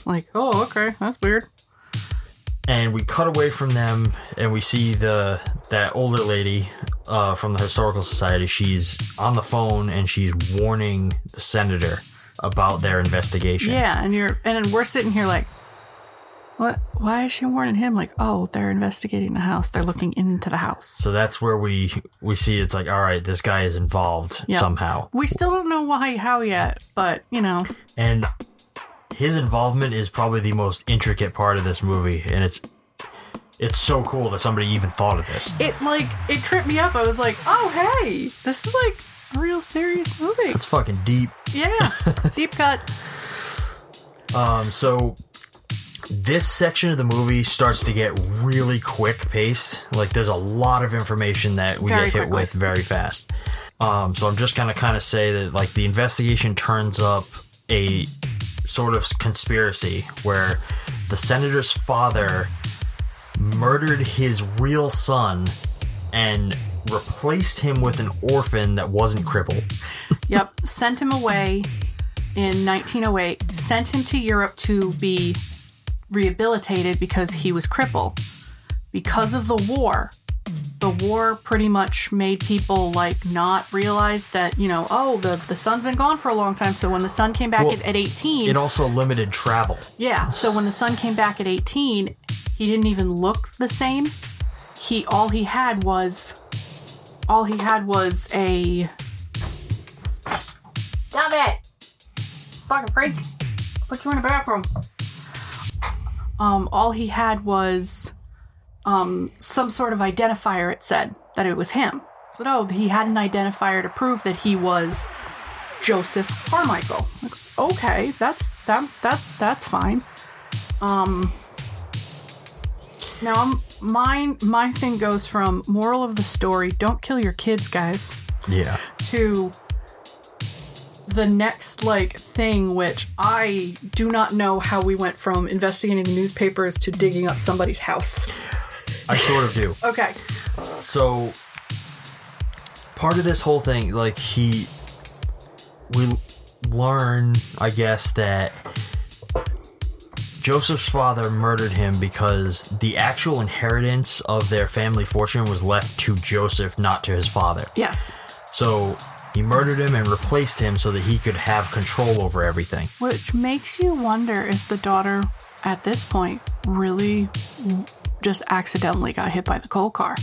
Like, oh, okay, that's weird. And we cut away from them and we see the that older lady uh, from the historical society. She's on the phone and she's warning the senator about their investigation. Yeah, and you're and then we're sitting here like, what? Why is she warning him? Like, oh, they're investigating the house. They're looking into the house. So that's where we we see it's like, all right, this guy is involved Yep. somehow. We still don't know why, how yet, but you know, and his involvement is probably the most intricate part of this movie and it's it's so cool that somebody even thought of this it like it tripped me up. I was like, oh hey, this is like a real serious movie. it's fucking deep yeah, deep cut. um so this section of the movie starts to get really quick paced like there's a lot of information that we Very get hit quickly. with very fast um so i'm just gonna kind of say that like the investigation turns up a sort of conspiracy where the senator's father murdered his real son and replaced him with an orphan that wasn't crippled. Yep, sent him away in 1908. Sent him to Europe to be rehabilitated because he was crippled. Because of the war, the war pretty much made people like not realize that you know, oh, the the son's been gone for a long time. So when the son came back Well, at, at 18, It also limited travel. Yeah. So when the son came back at 18, he didn't even look the same. He all he had was all he had was a Stop it! Fucking freak. Put you in the bathroom. Um, all he had was um some sort of identifier, it said that it was him. So no, he had an identifier to prove that he was Joseph Carmichael. Like, okay, that's that that that's fine. Um now I'm, mine my thing goes from moral of the story, don't kill your kids, guys, Yeah. to the next like thing which I do not know how we went from investigating the newspapers to digging up somebody's house. I sort of do. Okay. So part of this whole thing, like he we learn, I guess, that Joseph's father murdered him because the actual inheritance of their family fortune was left to Joseph, not to his father. Yes. So He murdered him and replaced him so that he could have control over everything. Which makes you wonder if the daughter, at this point, really just accidentally got hit by the coal car.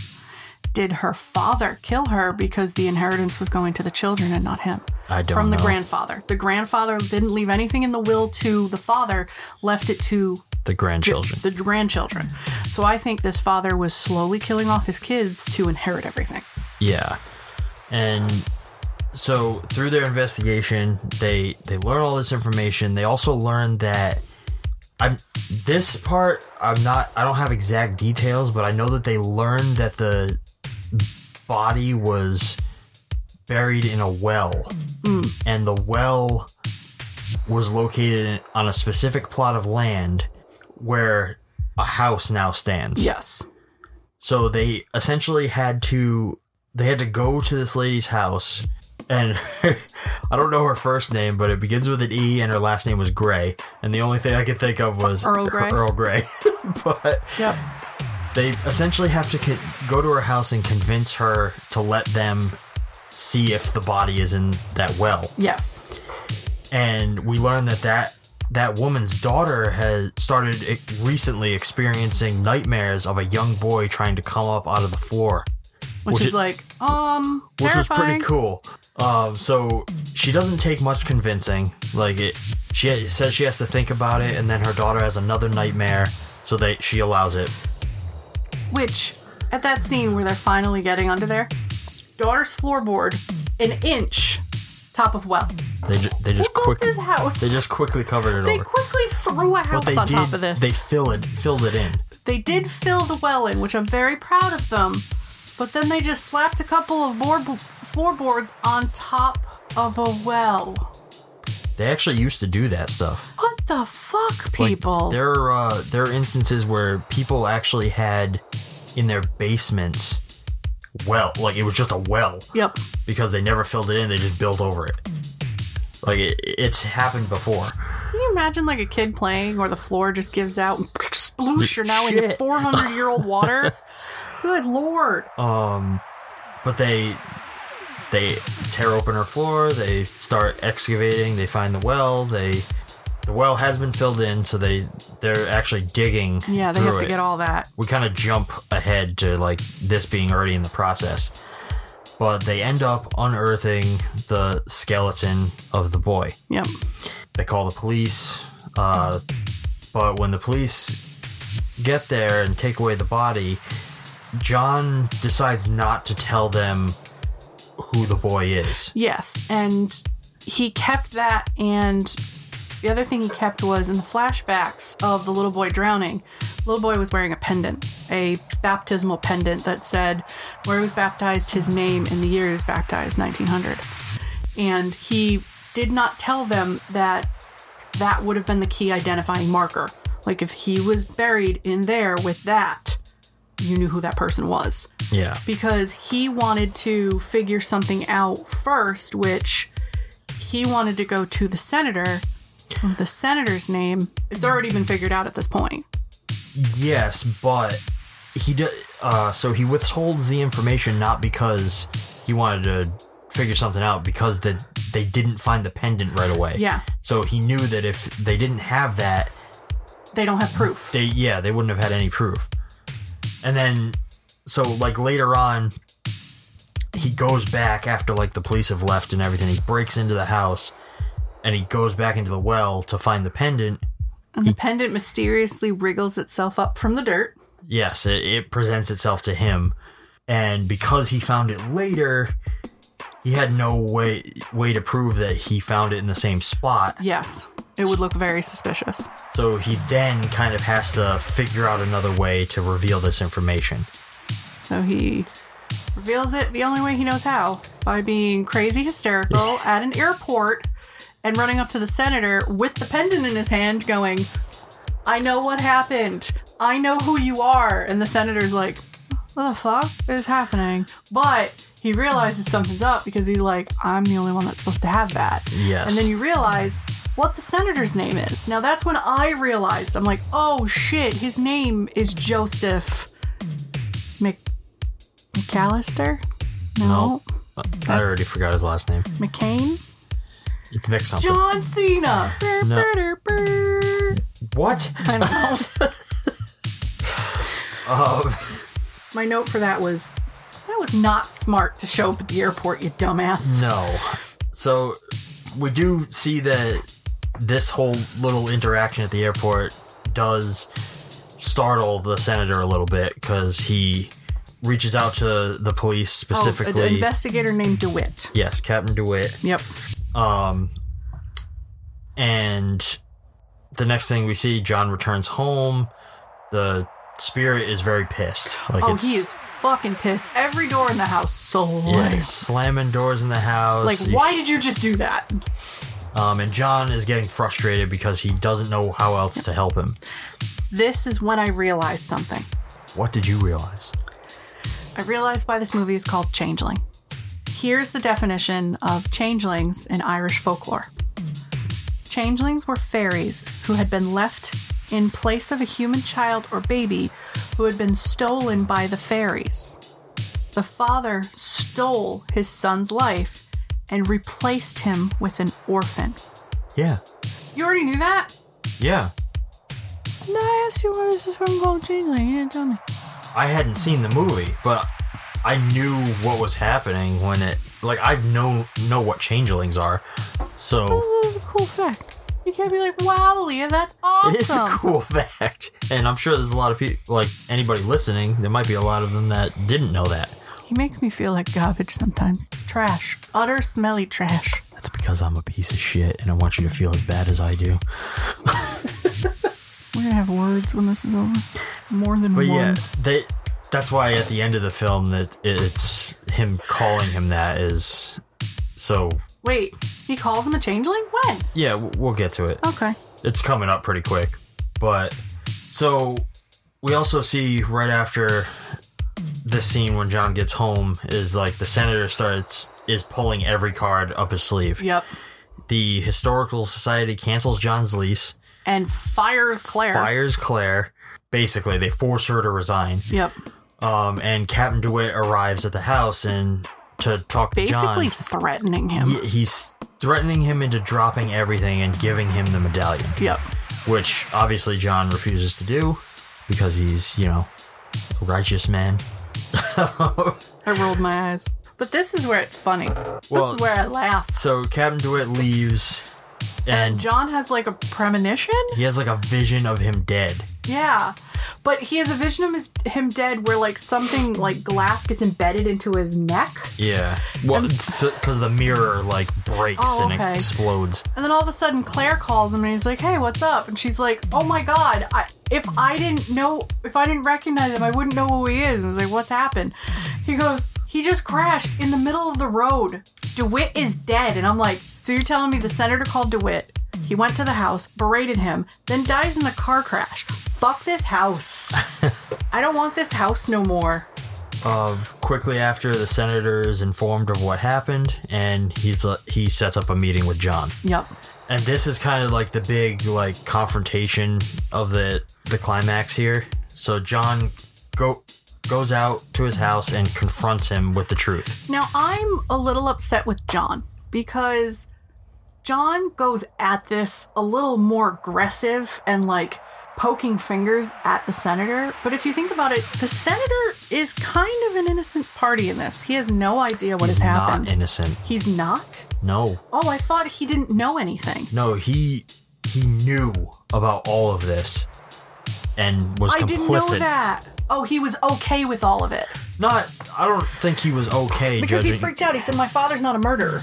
Did her father kill her because the inheritance was going to the children and not him? I don't From the know. grandfather. The grandfather didn't leave anything in the will to the father, left it to The grandchildren. the grandchildren. So I think this father was slowly killing off his kids to inherit everything. Yeah. And so through their investigation, they they learn all this information. They also learn that I'm this part I'm not I don't have exact details, but I know that they learned that the body was buried in a well. Hmm. And the well was located in- on a specific plot of land where a house now stands. Yes. So they essentially had to they had to go to this lady's house and I don't know her first name, but it begins with an E and her last name was Gray. And the only thing I could think of was Earl Grey? Earl Grey. but Yep. they essentially have to con- go to her house and convince her to let them see if the body is in that well. Yes. And we learn that that that woman's daughter has started recently experiencing nightmares of a young boy trying to come up out of the floor Which, is i- like, um, which was pretty cool. Um, so she doesn't take much convincing. Like it, she says she has to think about it, and then her daughter has another nightmare, so they she allows it. Which, at that scene where they're finally getting under there, daughter's floorboard, an inch, top of well. They ju- they just Who built quick this house? they just quickly covered it They over. quickly threw a house on did top of this. they fill it filled it in. They did fill the well in, which I'm very proud of them. But then they just slapped a couple of board floorboards on top of a well. They actually used to do that stuff. What the fuck, Like, people? there are uh, there are instances where people actually had in their basements well, like it was just a well. Yep. Because they never filled it in, they just built over it. Like it, it's happened before. Can you imagine like a kid playing where the floor just gives out and sploosh, you're now in Shit. 400 year old water? Good lord. Um, but they they tear open her floor. They start excavating. They find the well. They the well has been filled in, so they they're actually digging. Yeah, they have to it. get all that. We kind of jump ahead to like this being already in the process, but they end up unearthing the skeleton of the boy. Yep. They call the police, uh, but when the police get there and take away the body, John decides not to tell them who the boy is. Yes, and he kept that, and the other thing he kept was in the flashbacks of the little boy drowning. The little boy was wearing a pendant, a baptismal pendant that said where he was baptized, his name, and the year he was baptized, 1900. And he did not tell them that that would have been the key identifying marker. Like if he was buried in there with that, you knew who that person was Yeah. because he wanted to figure something out first, which he wanted to go to the senator. The senator's name, it's already been figured out at this point. Yes, but he do, uh so he withholds the information not because he wanted to figure something out because that they didn't find the pendant right away. Yeah. So he knew that if they didn't have that, They don't have proof. they yeah they wouldn't have had any proof and then so like later on he goes back after like the police have left and everything. He breaks into the house and he goes back into the well to find the pendant. And the pendant mysteriously wriggles itself up from the dirt. yes it, it presents itself to him. And because he found it later he had no way way to prove that he found it in the same spot. Yes, it would look very suspicious. so he then kind of has to figure out another way to reveal this information So he reveals it the only way he knows how by being crazy hysterical at an airport and running up to the senator with the pendant in his hand, going, I know what happened. I know who you are. And the senator's like, What the fuck is happening? But he realizes something's up because he's like, I'm the only one that's supposed to have that. Yes. And then you realize what the senator's name is. Now that's when I realized, I'm like, oh shit, his name is Joseph Mc- McAllister? No. I already forgot his last name. McCain? It's Vic something. John Cena. No. What? I know. Um, My note for that was that was not smart to show up at the airport, you dumbass. no. So we do see that this whole little interaction at the airport does startle the senator a little bit because he reaches out to the police Oh, an specifically. investigator named DeWitt. yes, Captain DeWitt. Yep. Um, and the next thing we see, John returns home. The spirit is very pissed. Like oh, it's he is fucking pissed. Every door in the house yeah, slamming doors in the house. like, You- why did you just do that? Um, and John is getting frustrated because he doesn't know how else to help him. This is when I realized something. What did you realize? I realized why this movie is called Changeling. Here's the definition of changelings in Irish folklore Changelings were fairies who had been left in place of a human child or baby who had been stolen by the fairies. The father stole his son's life and replaced him with an orphan. Yeah, You already knew that? yeah. No, I asked you why this is from called Changeling. You didn't tell me. I hadn't seen the movie, but I knew what was happening when it. Like I know know what changelings are, so Oh, that was a cool fact. You can't be like, wow, Lea, that's awesome. it is a cool fact. And I'm sure there's a lot of people, like anybody listening, there might be a lot of them that didn't know that. He makes me feel like garbage sometimes. Trash. Utter smelly trash. That's because I'm a piece of shit, and I want you to feel as bad as I do. We're gonna have words when this is over. More than But one. yeah, they. That's why at the end of the film that it's him calling him that is so. Wait, he calls him a changeling? When? Yeah, we'll get to it. Okay. It's coming up pretty quick, but so we also see right after this scene when John gets home is like the senator starts is pulling every card up his sleeve. Yep. The historical society cancels John's lease, And fires Claire. fires Claire. Basically, they force her to resign. Yep. Um, and Captain DeWitt arrives at the house and to talk to Basically John. threatening him. He- he's threatening him into dropping everything and giving him the medallion. Yep. Which obviously John refuses to do because he's, you know, a righteous man. I rolled my eyes. But this is where it's funny. Well, this is where I laugh. So Captain DeWitt leaves and John has like a premonition? he has like a vision of him dead. Yeah. But he has a vision of his, him dead where like something like glass gets embedded into his neck. Yeah. Well, because uh, the mirror like breaks Oh, and okay. it explodes. And then all of a sudden, Claire calls him and he's like, "Hey, what's up?" And she's like, "Oh my god, I, if I didn't know, if I didn't recognize him, I wouldn't know who he is." And I was like, "What's happened?" He goes, "He just crashed in the middle of the road. DeWitt is dead." And I'm like, "So you're telling me the senator called DeWitt? He went to the house, berated him, then dies in a car crash? Fuck this house. I don't want this house no more." Uh, quickly after, the senator is informed of what happened, and he's uh, he sets up a meeting with John. Yep. And this is kind of like the big like confrontation of the the climax here. So John go goes out to his house and confronts him with the truth. Now, I'm a little upset with John because John goes at this a little more aggressive and like poking fingers at the senator. But if you think about it, the senator is kind of an innocent party in this. He has no idea what He's has happened. not innocent. He's not? No, Oh, I thought he didn't know anything. no, he he knew about all of this and was I complicit. didn't know that. Oh, he was okay with all of it. Not, I don't think he was okay Because he freaked out. He said, My father's not a murderer.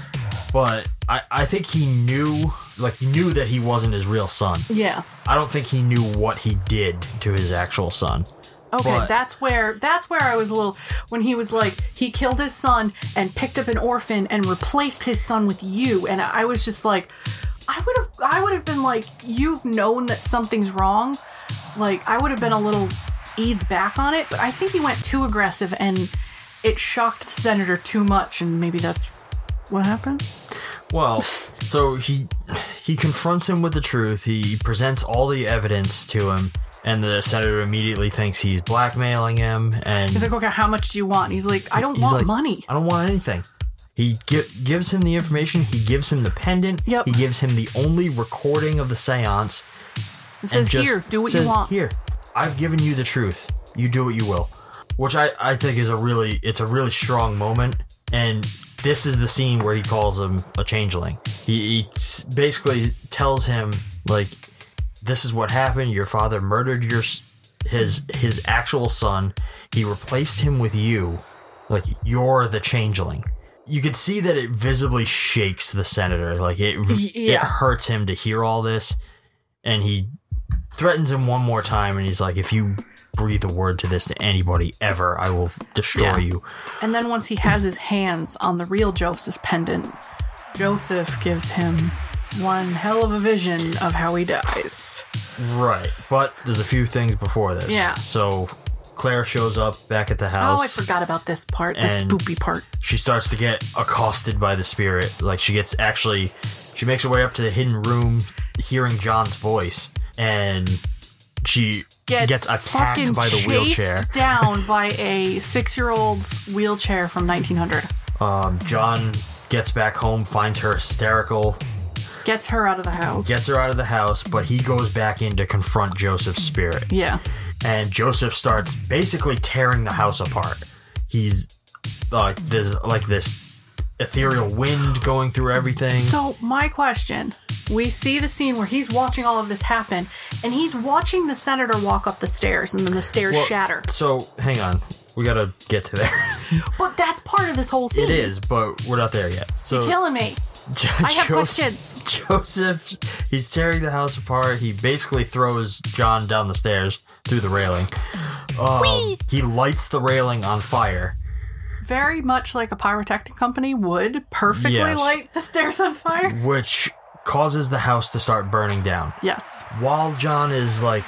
but I I think he knew like he knew that he wasn't his real son. Yeah. I don't think he knew what he did to his actual son. Okay, But- that's where that's where I was a little when he was like he killed his son and picked up an orphan and replaced his son with you and I was just like I would have I would have been like you've known that something's wrong like I would have been a little eased back on it but I think he went too aggressive and it shocked the senator too much and maybe that's what happened Well, so he he confronts him with the truth. He presents all the evidence to him, and the senator immediately thinks he's blackmailing him. And he's like okay how much do you want he's like I don't want like, money I don't want anything. He gi- gives him the information. He gives him the pendant. Yep. He gives him the only recording of the seance. It says, just "Here, do what you want." Here, I've given you the truth. You do what you will. Which I, I think is a really it's a really strong moment. And this is the scene where he calls him a changeling. He, he basically tells him like, "This is what happened. Your father murdered your his his actual son. He replaced him with you. Like you're the changeling." You could see that it visibly shakes the senator. Like it, Y- it hurts him to hear all this, and he threatens him one more time. And he's like, "If you breathe a word to this to anybody ever, I will destroy Yeah. you." And then once he has his hands on the real Joseph's pendant, Joseph gives him one hell of a vision of how he dies. Right, but there's a few things before this. Yeah. So Claire shows up back at the house. Oh, I forgot about this part, the And- spoopy part. She starts to get accosted by the spirit. Like she gets actually, she makes her way up to the hidden room, hearing John's voice, and she Gets, gets, attacked by the wheelchair. down by a six-year-old's wheelchair from 1900. Um, John gets back home, finds her hysterical, Gets her out of the house. gets her out of the house, but he goes back in to confront Joseph's spirit. Yeah. and Joseph starts basically tearing the house apart. He's like there's like this ethereal wind going through everything. So my question: We see the scene where he's watching all of this happen, and he's watching the senator walk up the stairs, and then the stairs Well, shatter. So hang on, we gotta get to there. But that's part of this whole scene. it is, but we're not there yet. So You're killing me. Jo- I have Joseph- questions. Joseph, he's tearing the house apart. He basically throws John down the stairs through the railing. Um, he lights the railing on fire. Very much like a pyrotechnic company would perfectly Yes. light the stairs on fire. which causes the house to start burning down. Yes. While John is like,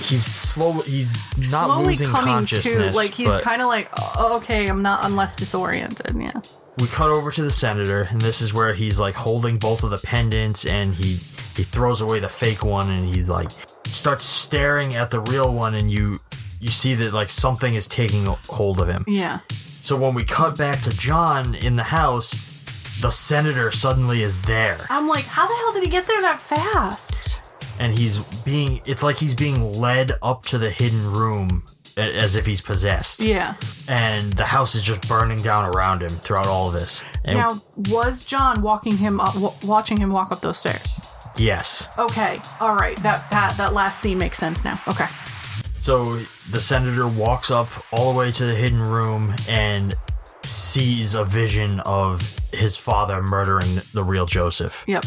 he's slowly, he's not Slowly losing coming consciousness. to, like he's but kind of like, oh, okay, I'm not, I'm disoriented. Yeah. we cut over to the senator, and this is where he's like holding both of the pendants, and he he throws away the fake one, and he's like starts staring at the real one, and you you see that like something is taking hold of him. Yeah. So when we cut back to John in the house, the senator suddenly is there. I'm like, how the hell did he get there that fast? and he's being it's like he's being led up to the hidden room as if he's possessed Yeah. and the house is just burning down around him throughout all of this and now, was John walking him up, w- watching him walk up those stairs? yes Okay. All right. That that that last scene makes sense now. Okay. So the senator walks up all the way to the hidden room and sees a vision of his father murdering the real joseph Yep.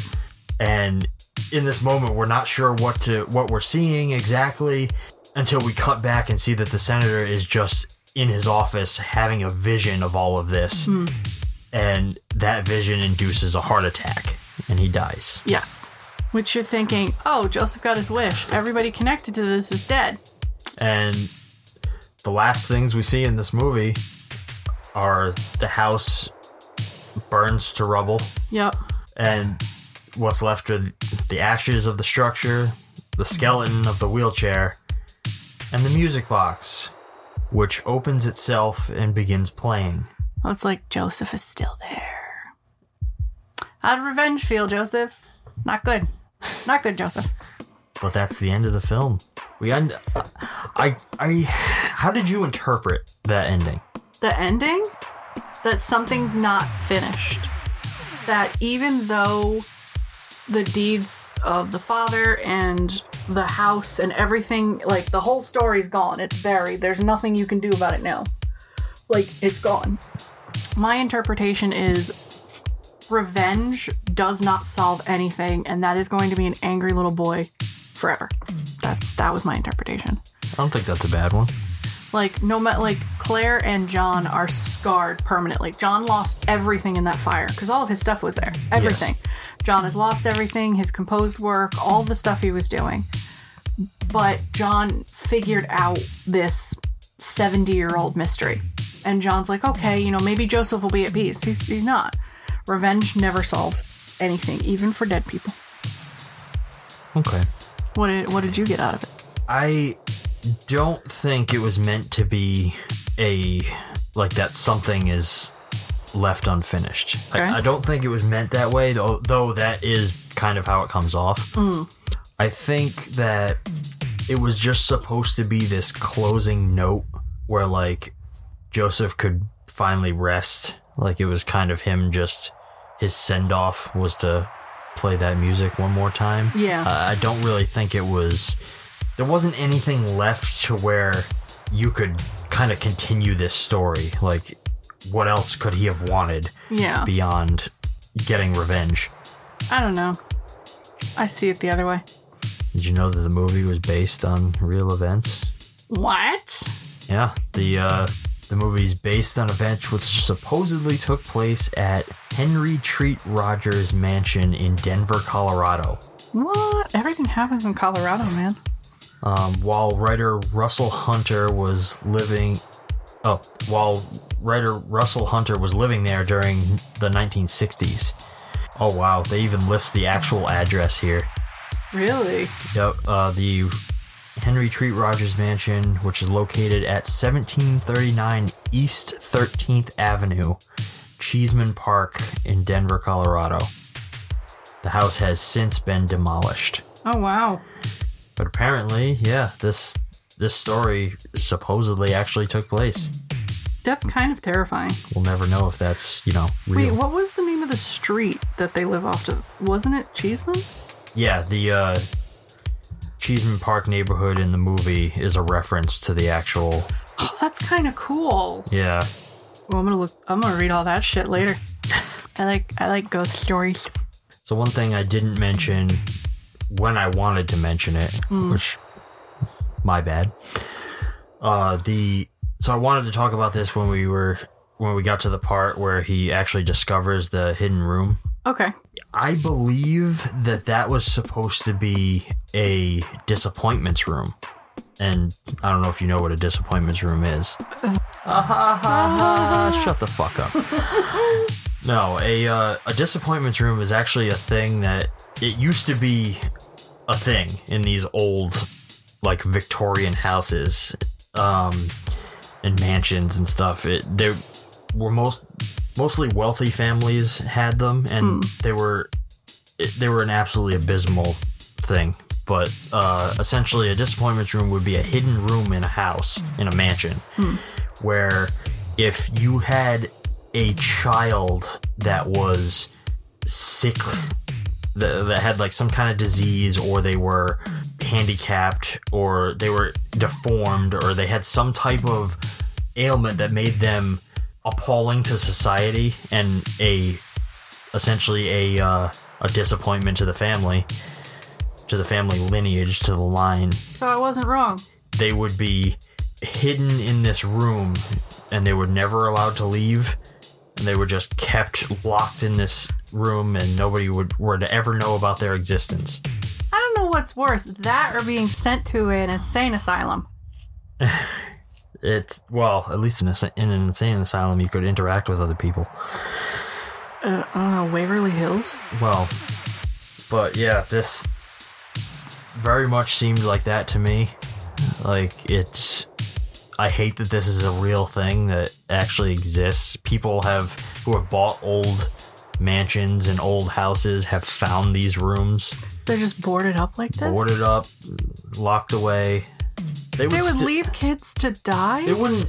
and in this moment we're not sure what to what we're seeing exactly until we cut back and see that the senator is just in his office having a vision of all of this Hmm. and that vision induces a heart attack and he dies Yes. Which you're thinking, oh, Joseph got his wish. Everybody connected to this is dead. And the last things we see in this movie are the house burns to rubble Yep. and what's left are the ashes of the structure, the skeleton of the wheelchair, and the music box, which opens itself and begins playing. Well, it's like Joseph is still there. How'd revenge feel, Joseph? Not good. Not good, Joseph. But that's the end of the film. We end. I I. How did you interpret that ending? The ending? That something's not finished. That even though the deeds of the father and the house and everything, like the whole story's gone, it's buried, there's nothing you can do about it now. Like, it's gone. My interpretation is revenge does not solve anything, and that is going to be an angry little boy forever. That's that was my interpretation. I don't think that's a bad one. Like no matter like Claire and John are scarred permanently. John lost everything in that fire because all of his stuff was there. Everything. John has lost everything, his composed work, all the stuff he was doing. But John figured out this 70 year old mystery. And John's like, okay, you know, maybe Joseph will be at peace. He's, he's not. Revenge never solves anything, even for dead people. Okay. What did, what did you get out of it? I don't think it was meant to be a like that something is left unfinished. Okay. I, I don't think it was meant that way, though. Though that is kind of how it comes off. Mm. I think that it was just supposed to be this closing note where like Joseph could finally rest. Like it was kind of him just his send off was to play that music one more time. Yeah. Uh, I don't really think it was there wasn't anything left to where you could kind of continue this story. Like what else could he have wanted Yeah. beyond getting revenge? I don't know. I see it the other way. Did you know that the movie was based on real events? What? Yeah, the uh, the movie's based on events which supposedly took place at Henry Treat Rogers Mansion in Denver, Colorado. What? Everything happens in Colorado, man. Um, while writer Russell Hunter was living, oh, while writer Russell Hunter was living there during the 1960s. Oh wow, they even list the actual address here. Really? Yep, uh, the Henry Treat Rogers Mansion, which is located at 1739 East 13th Avenue, Cheesman Park in Denver, Colorado. The house has since been demolished. Oh wow. But apparently, yeah, this this story supposedly actually took place. That's kind of terrifying. We'll never know if that's, you know, real. Wait, what was the name of the street that they live off of? Wasn't it Cheesman? Yeah, the uh, Cheesman Park neighborhood in the movie is a reference to the actual. Oh, that's kind of cool. Yeah, Well, I'm gonna look. I'm gonna read all that shit later. I like I like ghost stories. So one thing I didn't mention when I wanted to mention it, Mm. which my bad. Uh the so I wanted to talk about this when we were when we got to the part where he actually discovers the hidden room. Okay. I believe that that was supposed to be a disappointments room. And I don't know if you know what a disappointments room is. Shut the fuck up. No, a uh, a disappointments room is actually a thing that it used to be a thing in these old like Victorian houses um and mansions and stuff. It they were most mostly wealthy families had them and they were they were an absolutely abysmal thing. But uh, essentially, a disappointments room would be a hidden room in a house, in a mansion, where if you had a child that was sick, that, that had like some kind of disease, or they were handicapped, or they were deformed, or they had some type of ailment that made them appalling to society and a essentially a uh, a disappointment to the family, to the family lineage, to the line. So I wasn't wrong. They would be hidden in this room, and they were never allowed to leave. And they were just kept locked in this room, and nobody would were to ever know about their existence. I don't know what's worse, that or being sent to an insane asylum. It's well, at least in, a, in an insane asylum, you could interact with other people. Uh, I don't know, Waverly Hills. Well, but yeah, this very much seemed like that to me. Like it's I hate that this is a real thing that actually exists. People have who have bought old mansions and old houses have found these rooms They're just boarded up like this. boarded up, locked away. They would, They would sti- leave kids to die, They wouldn't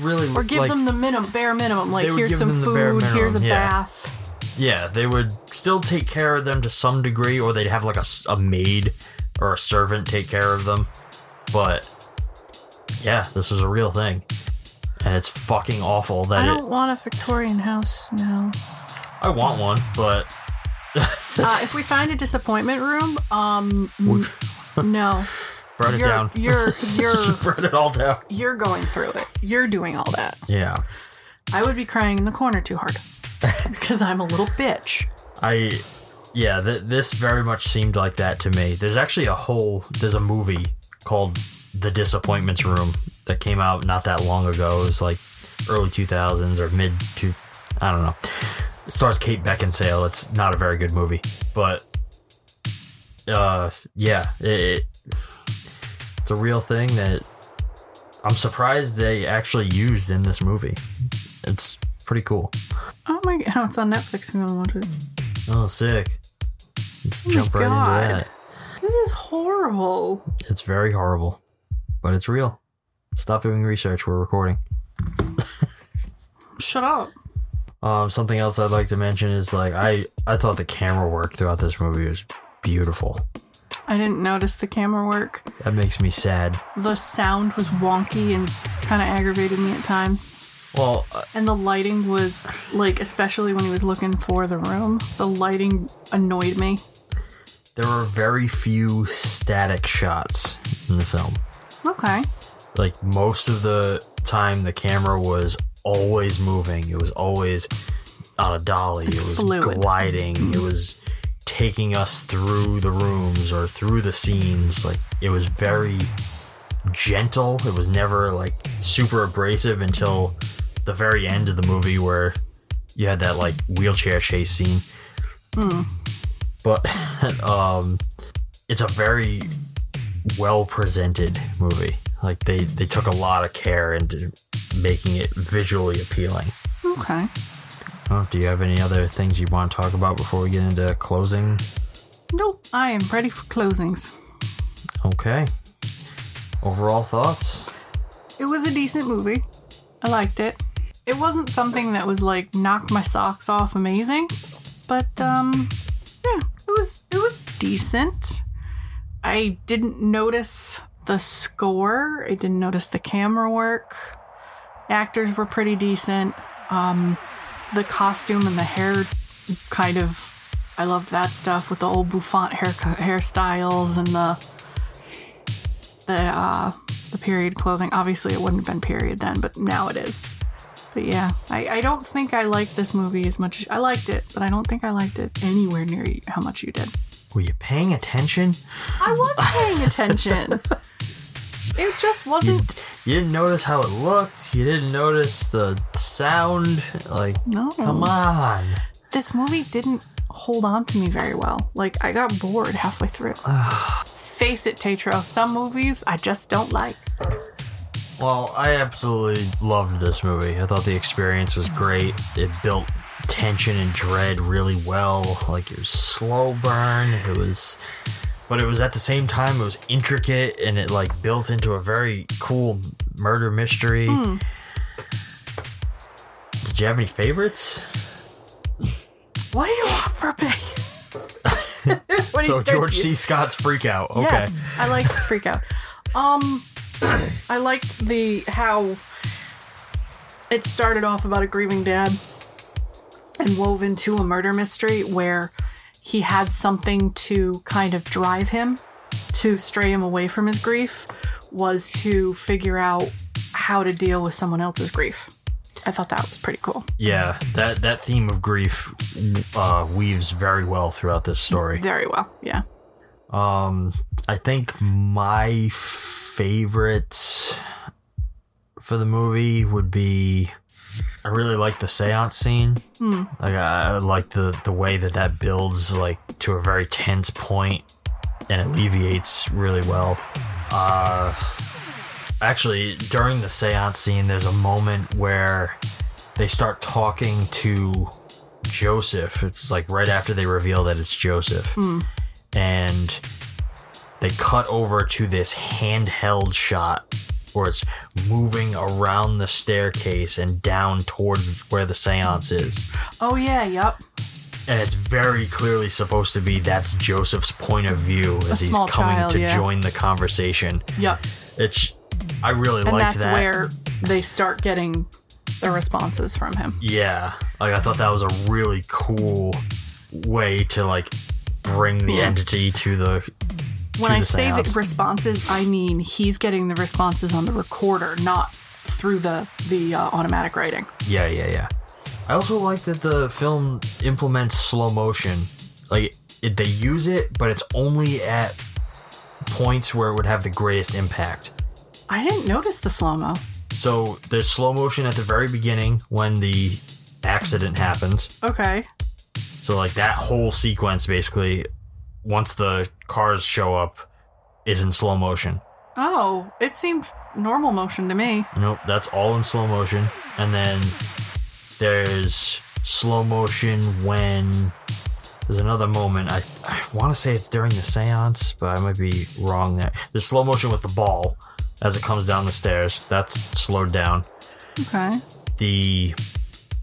really or give like, them the minimum, bare minimum. Like here's some food, here's a yeah. bath. Yeah, they would still take care of them to some degree, or they'd have like a, a maid or a servant take care of them. But yeah, this was a real thing, and it's fucking awful that I don't want a Victorian house now. I want one, but Uh, if we find a disappointment room, um, n- no. Burn it you're, down. You're you're burn it all down. you're going through it. You're doing all that. Yeah, I would be crying in the corner too hard because I'm a little bitch. I. Yeah, th- this very much seemed like that to me. There's actually a whole. There's a movie called The Disappointments Room that came out not that long ago. It was like early 2000s or mid to. I don't know. It stars Kate Beckinsale. It's not a very good movie, but uh, yeah, it, it it's a real thing that I'm surprised they actually used in this movie. It's pretty cool. Oh my god, it's on Netflix. if you want to watch it. Oh, sick. Let's Oh jump right God. into that. This is horrible. It's very horrible, but it's real. Stop doing research. We're recording. Shut up. Um, something else I'd like to mention is like I I thought the camera work throughout this movie was beautiful. I didn't notice the camera work. That makes me sad. The sound was wonky and kind of aggravated me at times. Well, uh, And the lighting was like, especially when he was looking for the room, the lighting annoyed me. there were very few static shots in the film. Okay. Like most of the time, the camera was always moving. It was always on a dolly. It's it was fluid. gliding. It was taking us through the rooms or through the scenes. Like it was very gentle. It was never like super abrasive until the very end of the movie where you had that like wheelchair chase scene. Hmm. But um it's a very well presented movie. Like they they took a lot of care into making it visually appealing. Okay. Oh, do you have any other things you want to talk about before we get into closing? Nope. I am ready for closings. Okay. Overall thoughts? It was a decent movie. I liked it. It wasn't something that was like knocked my socks off amazing, but um yeah, it was it was decent. I didn't notice the score. I didn't notice the camera work. Actors were pretty decent. Um the costume and the hair kind of I loved that stuff with the old bouffant hair hairstyles and the the uh the period clothing. Obviously, it wouldn't have been period then, but now it is. But yeah, I, I don't think I liked this movie as much as I liked it, but I don't think I liked it anywhere near how much you did. Were you paying attention? I was paying attention. it just wasn't. You didn't notice how it looked. You didn't notice the sound. Like, No. come on. This movie didn't hold on to me very well. Like, I got bored halfway through. Face it, Tetrault, some movies I just don't like. Well, I absolutely loved this movie. I thought the experience was great. It built tension and dread really well. Like it was slow burn. It was but it was at the same time it was intricate and it like built into a very cool murder mystery. Hmm. Did you have any favorites? What do you want for me? So George C. Scott's freak out. Okay. Yes, I like this freak out. Um, I like the how it started off about a grieving dad and wove into a murder mystery where he had something to kind of drive him to stray him away from his grief was to figure out how to deal with someone else's grief. I thought that was pretty cool. Yeah, that that theme of grief uh, weaves very well throughout this story. Very well, yeah. Um, I think my favorite for the movie would be. I really like the seance scene. Hmm. Like I, I like the the way that that builds like to a very tense point and alleviates really well. Uh, actually, during the seance scene, there's a moment where they start talking to Joseph. It's like right after they reveal that it's Joseph Hmm. and they cut over to this handheld shot where it's moving around the staircase and down towards where the seance is. Oh yeah, yep. And it's very clearly supposed to be that's Joseph's point of view as he's coming child, to yeah. join the conversation. Yep. It's I really liked that. and liked that's that. where they start getting the responses from him. Yeah, like I thought that was a really cool way to like bring the Yeah. entity to the. When I say the responses, I mean he's getting the responses on the recorder, not through the the uh, automatic writing. Yeah, yeah, yeah. I also like that the film implements slow motion. Like it, they use it, but it's only at points where it would have the greatest impact. I didn't notice the slow mo. So there's slow motion at the very beginning when the accident happens. Okay. So like that whole sequence basically once the cars show up is in slow motion. Oh, it seemed normal motion to me. Nope, that's all in slow motion. And then There's slow motion when there's another moment. I, I want to say it's during the seance, but I might be wrong there. There's slow motion with the ball as it comes down the stairs. That's slowed down. Okay. The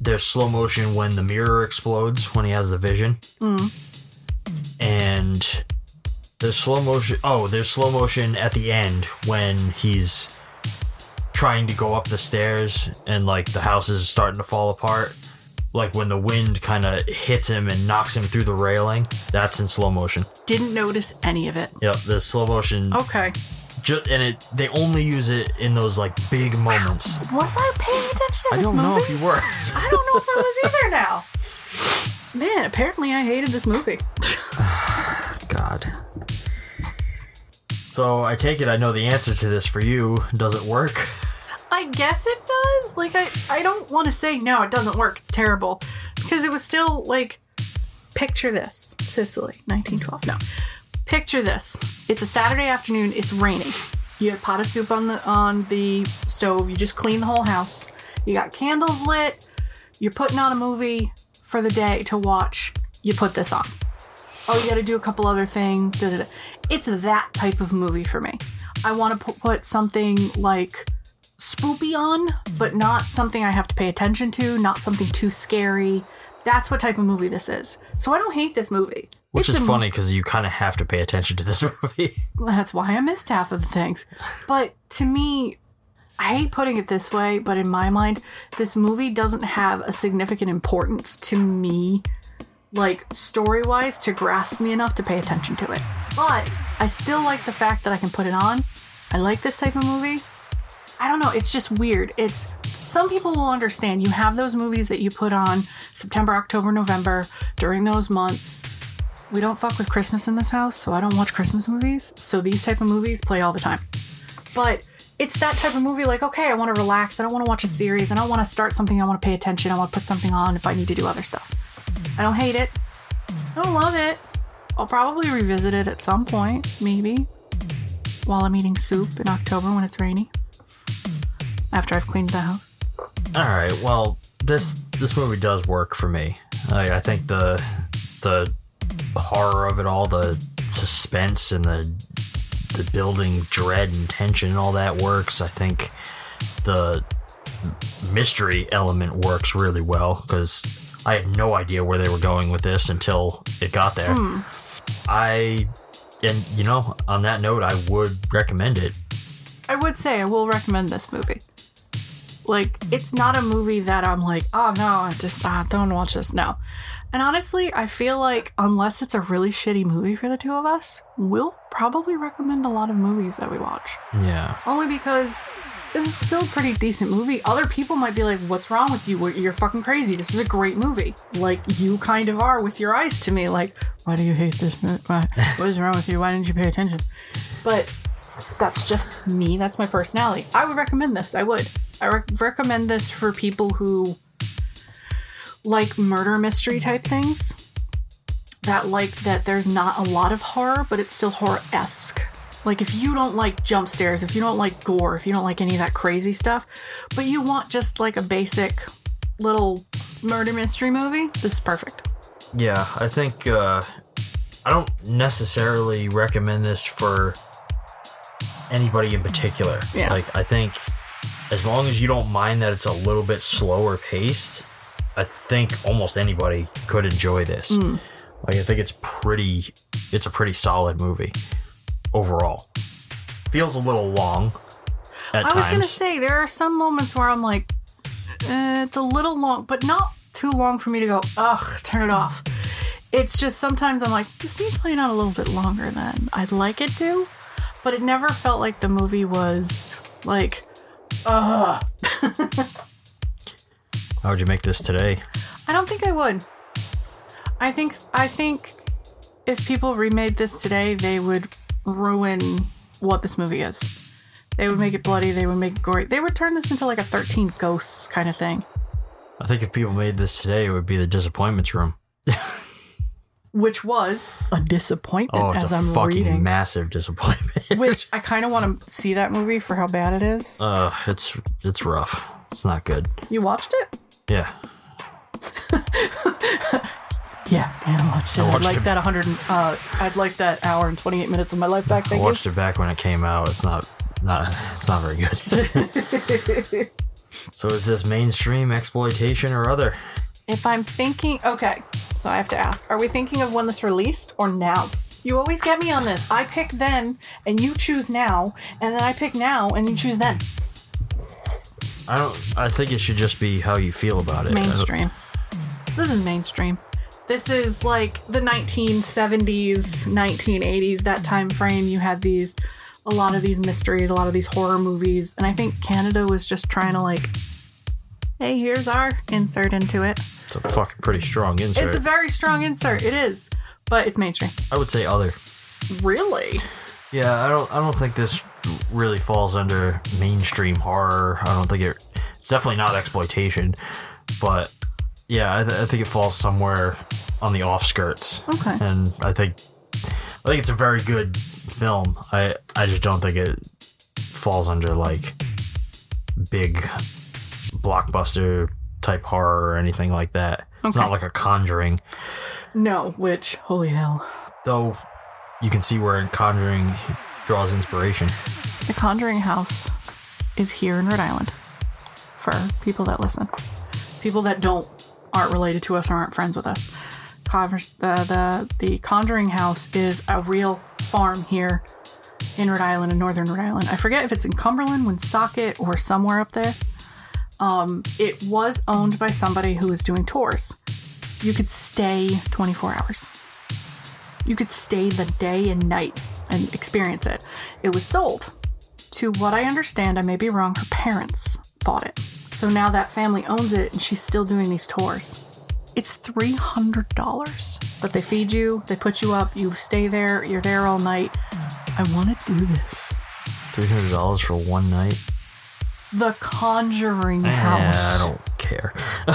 there's slow motion when the mirror explodes when he has the vision, Mm. and there's slow motion. Oh, there's slow motion at the end when he's trying to go up the stairs and like the house is starting to fall apart. Like when the wind kind of hits him and knocks him through the railing. That's in slow motion. Didn't notice any of it. Yep, the slow motion. Okay. Ju- and it they only use it in those like big moments. Was I paying attention I don't movie? know if you were. I don't know if I was either now. Man, apparently I hated this movie. God. So I take it I know the answer to this for you. Does it work? I guess it does. Like I, I don't want to say no, it doesn't work. It's terrible because it was still like, picture this, Sicily, 1912. No, picture this. It's a Saturday afternoon. It's raining. You have pot of soup on the on the stove. You just clean the whole house. You got candles lit. You're putting on a movie for the day to watch. You put this on. Oh, you got to do a couple other things. Da, da, da. It's that type of movie for me. I want to put something like spoopy on, but not something I have to pay attention to, not something too scary. That's what type of movie this is. So I don't hate this movie. Which It's is funny because you kind of have to pay attention to this movie. That's why I missed half of the things. But to me, I hate putting it this way, but in my mind, this movie doesn't have a significant importance to me, like story wise, to grasp me enough to pay attention to it. But I still like the fact that I can put it on. I like this type of movie. I don't know, it's just weird. It's some people will understand. You have those movies that you put on September, October, November during those months. We don't fuck with Christmas in this house, so I don't watch Christmas movies. So these type of movies play all the time. But it's that type of movie like, okay, I want to relax. I don't want to watch a series. I don't want to start something. I want to pay attention. I want to put something on if I need to do other stuff. I don't hate it. I don't love it. I'll probably revisit it at some point, maybe, while I'm eating soup in October when it's rainy. After I've cleaned the house. All right. Well, this this movie does work for me. I, I think the the horror of it all, the suspense and the the building dread and tension and all that works. I think the mystery element works really well because I had no idea where they were going with this until it got there. Hmm. I and you know, on that note, I would recommend it. I would say I will recommend this movie. Like, it's not a movie that I'm like, oh no, I just ah, don't watch this. No. And honestly, I feel like unless it's a really shitty movie for the two of us, we'll probably recommend a lot of movies that we watch. Yeah. Only because this is still a pretty decent movie. Other people might be like, what's wrong with you? You're fucking crazy. This is a great movie. Like, you kind of are with your eyes to me. Like, why do you hate this movie? What is wrong with you? Why didn't you pay attention? But that's just me. That's my personality. I would recommend this. I would. I rec- recommend this for people who like murder mystery type things. That like that there's not a lot of horror, but it's still horror esque. Like if you don't like jump scares, if you don't like gore, if you don't like any of that crazy stuff, but you want just like a basic little murder mystery movie, this is perfect. Yeah, I think uh, I don't necessarily recommend this for anybody in particular. Yeah. Like I think as long as you don't mind that it's a little bit slower paced, I think almost anybody could enjoy this. Mm. Like I think it's pretty it's a pretty solid movie overall. Feels a little long at I was times. gonna say there are some moments where I'm like, eh, it's a little long, but not too long for me to go, ugh, turn it off. It's just sometimes I'm like, this needs playing out a little bit longer than I'd like it to, but it never felt like the movie was like, ugh. How would you make this today? I don't think I would. I think I think if people remade this today, they would ruin what this movie is. They would make it bloody. They would make it gory. They would turn this into like a Thirteen Ghosts kind of thing, I think if people made this today, it would be the disappointments room. which was a disappointment Oh, it's as a I'm fucking reading. massive disappointment. which I kind of want to see that movie for how bad it is. Uh, it's it's rough. It's not good. You watched it? Yeah, Yeah, man, I watched it. I would like it. that 100. and- Uh, I'd like that hour and 28 minutes of my life back. I watched it back when it came out. It's not not it's not very good. so is this mainstream exploitation or other? if I'm thinking, okay, so I have to ask: Are we thinking of when this released or now? You always get me on this. I pick then, and you choose now, and then I pick now, and you choose then. I don't I think it should just be how you feel about it. Mainstream. This is mainstream. This is like the 1970s, 1980s, that time frame. You had these, a lot of these mysteries, a lot of these horror movies. And I think Canada was just trying to, like, hey, here's our insert into it. It's a fucking pretty strong insert. It's a very strong insert. It is. But it's mainstream. I would say other. Really? Yeah, I don't I don't think this really falls under mainstream horror. I don't think it it's definitely not exploitation, but yeah, I, th- I think it falls somewhere on the off skirts. Okay. And I think I think it's a very good film. I I just don't think it falls under like big blockbuster type horror or anything like that. It's not like a Conjuring, No, which, holy hell. though. You can see where Conjuring draws inspiration. The Conjuring House is here in Rhode Island for people that listen. People that don't aren't related to us or aren't friends with us. Convers- The, the, the Conjuring House is a real farm here in Rhode Island, in northern Rhode Island. I forget if it's in Cumberland, Woonsocket, or somewhere up there. Um, it was owned by somebody who was doing tours. You could stay 24 hours. You could stay the day and night and experience it. It was sold. To what I understand, I may be wrong, her parents bought it. So now that family owns it and she's still doing these tours. It's $300. But they feed you, they put you up, you stay there, you're there all night. I want to do this. Three hundred dollars for one night. The Conjuring Eh, House. I don't care.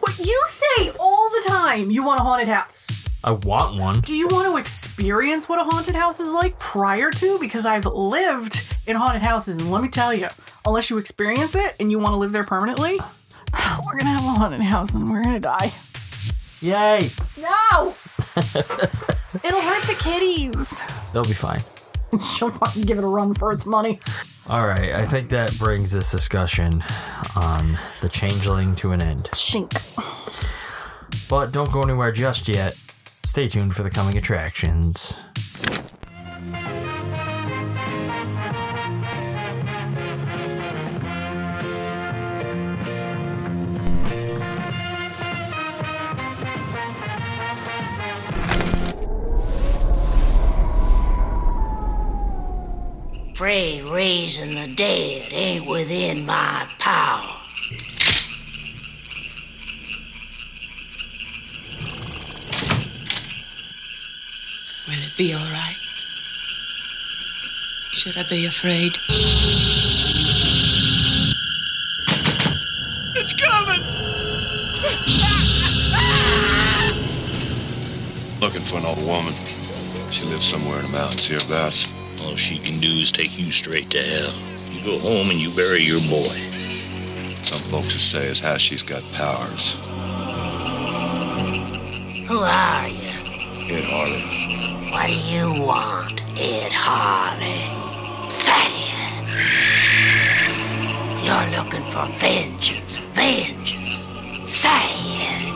What you say all the time, you want a haunted house. I want one. Do you want to experience what a haunted house is like prior to? Because I've lived in haunted houses, and let me tell you, unless you experience it and you want to live there permanently, we're gonna have a haunted house and we're gonna die. Yay! No! It'll hurt the kitties. They'll be fine. She'll fucking give it a run for its money. All right, I think that brings this discussion on the changeling to an end. Shink. But don't go anywhere just yet. Stay tuned for the coming attractions. Afraid raising the dead ain't within my power. Be all right? Should I be afraid? It's coming! Looking for an old woman. She lives somewhere in the mountains hereabouts. All she can do is take you straight to hell. You go home and you bury your boy. Some folks would say as how she's got powers. Who are you? Ed Harley. What do you want, Ed Harley? Say it. You're looking for vengeance, vengeance. Say it.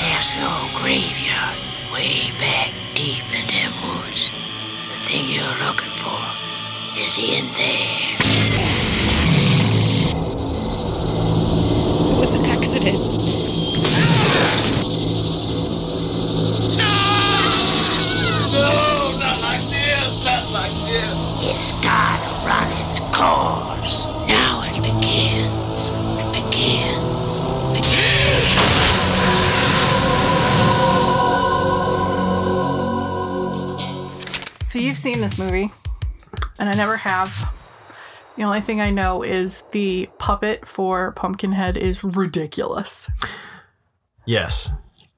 There's an old graveyard way back deep in them woods. The thing you're looking for is in there. It was an accident. No, not like this, not like this. It's gotta run its course. Now it begins. It begins. So you've seen this movie, and I never have. The only thing I know is the puppet for Pumpkinhead is ridiculous. Yes.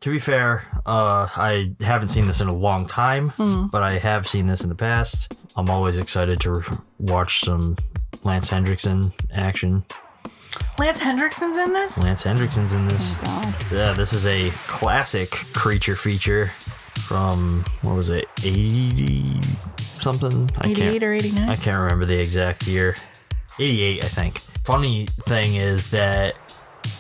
To be fair, uh, I haven't seen this in a long time, Mm. but I have seen this in the past. I'm always excited to watch some Lance Henriksen action. Lance Henriksen's in this? Lance Henriksen's in this. Yeah, this is a classic creature feature from what was it, eighty something? 88 can't, or 89? I can't remember the exact year. Eighty-eight, I think. Funny thing is that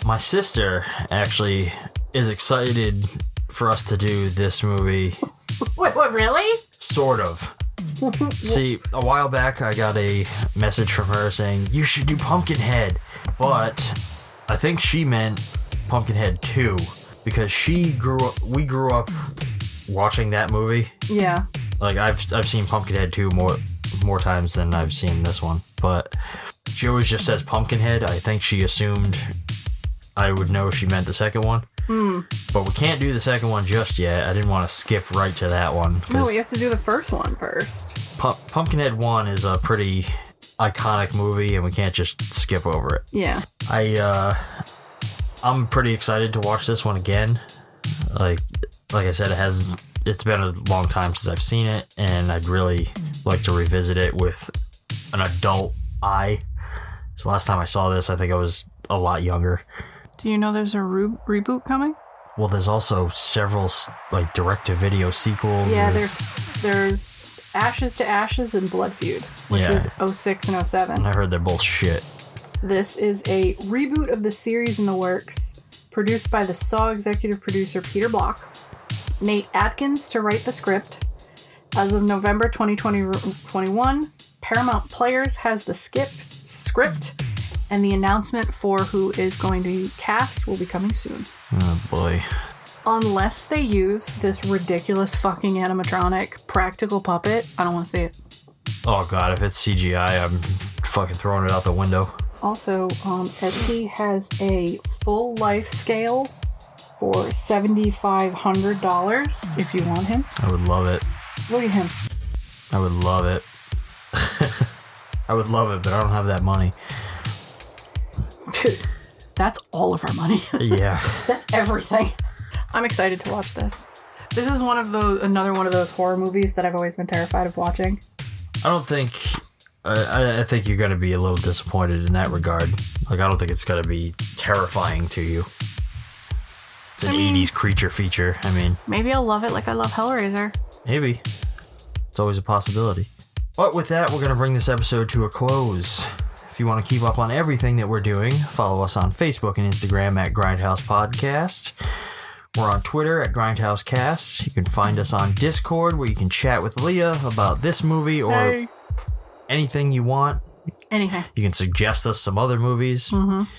my sister actually is excited for us to do this movie. Wait, what, really? Sort of. See, a while back I got a message from her saying you should do Pumpkinhead, but I think she meant Pumpkinhead 2 because she grew up we grew up watching that movie. Yeah. Like I've I've seen Pumpkinhead 2 more more times than I've seen this one, but she always just says Pumpkinhead. I think she assumed I would know if she meant the second one. Hmm. But we can't do the second one just yet. I didn't want to skip right to that one. No, we have to do the first one first. Pu- Pumpkinhead 1 is a pretty iconic movie and we can't just skip over it. Yeah. I uh I'm pretty excited to watch this one again. Like like I said it has it's been a long time since I've seen it and I'd really like to revisit it with an adult eye. So last time I saw this I think I was a lot younger. Do you know there's a re- reboot coming? Well, there's also several like direct to video sequels. Yeah, there's there's Ashes to Ashes and Blood Feud, which Yeah. was 06 and 07. I heard they're both shit. This is a reboot of the series in the works, produced by the Saw executive producer Peter Block, Nate Atkins to write the script. As of November 2021, Paramount Players has the skip script, and the announcement for who is going to be cast will be coming soon. Oh boy. Unless they use this ridiculous fucking animatronic practical puppet, I don't want to see it. Oh god, if it's CGI, I'm fucking throwing it out the window. Also, um, Etsy has a full life scale for $7,500 if you want him. I would love it. Look at him. I would love it. I would love it, but I don't have that money. That's all of our money. Yeah. That's everything. I'm excited to watch this. This is one of those another one of those horror movies that I've always been terrified of watching. I don't think. I, I think you're going to be a little disappointed in that regard. Like, I don't think it's going to be terrifying to you. It's an I mean- 80s creature feature. I mean, Maybe I'll love it like I love Hellraiser. maybe. It's always a possibility. But with that, we're going to bring this episode to a close. If you want to keep up on everything that we're doing, follow us on Facebook and Instagram at Grindhouse Podcast. We're on Twitter at Grindhouse Casts. You can find us on Discord where you can chat with Lea about this movie or Hey. anything you want. Anything. You can suggest us some other movies. Mm-hmm.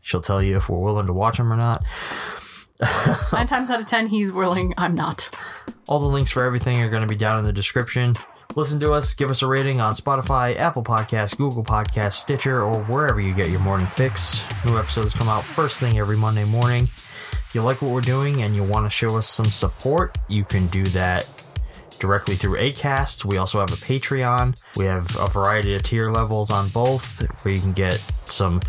She'll tell you if we're willing to watch them or not. Nine times out of ten, he's willing. I'm not. All the links for everything are going to be down in the description. Listen to us, give us a rating on Spotify, Apple Podcasts, Google Podcasts, Stitcher, or wherever you get your morning fix. New episodes come out first thing every Monday morning. If you like what we're doing and you want to show us some support, you can do that directly through ACAST. We also have a Patreon. We have a variety of tier levels on both where you can get some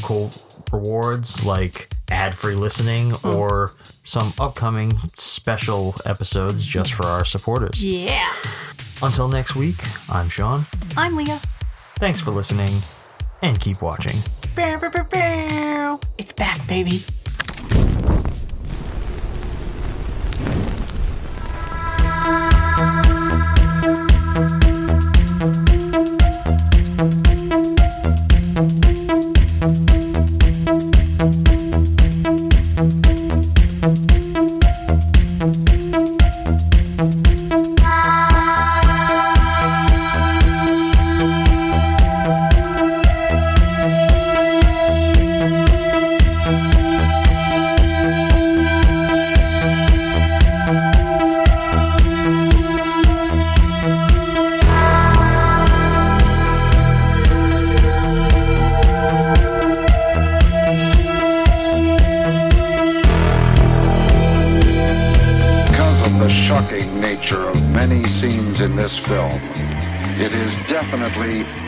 cool rewards like ad free listening hmm. or some upcoming special episodes just for our supporters. Yeah. Until next week, I'm Shawn. I'm Lea. Thanks for listening and keep watching. It's back, baby.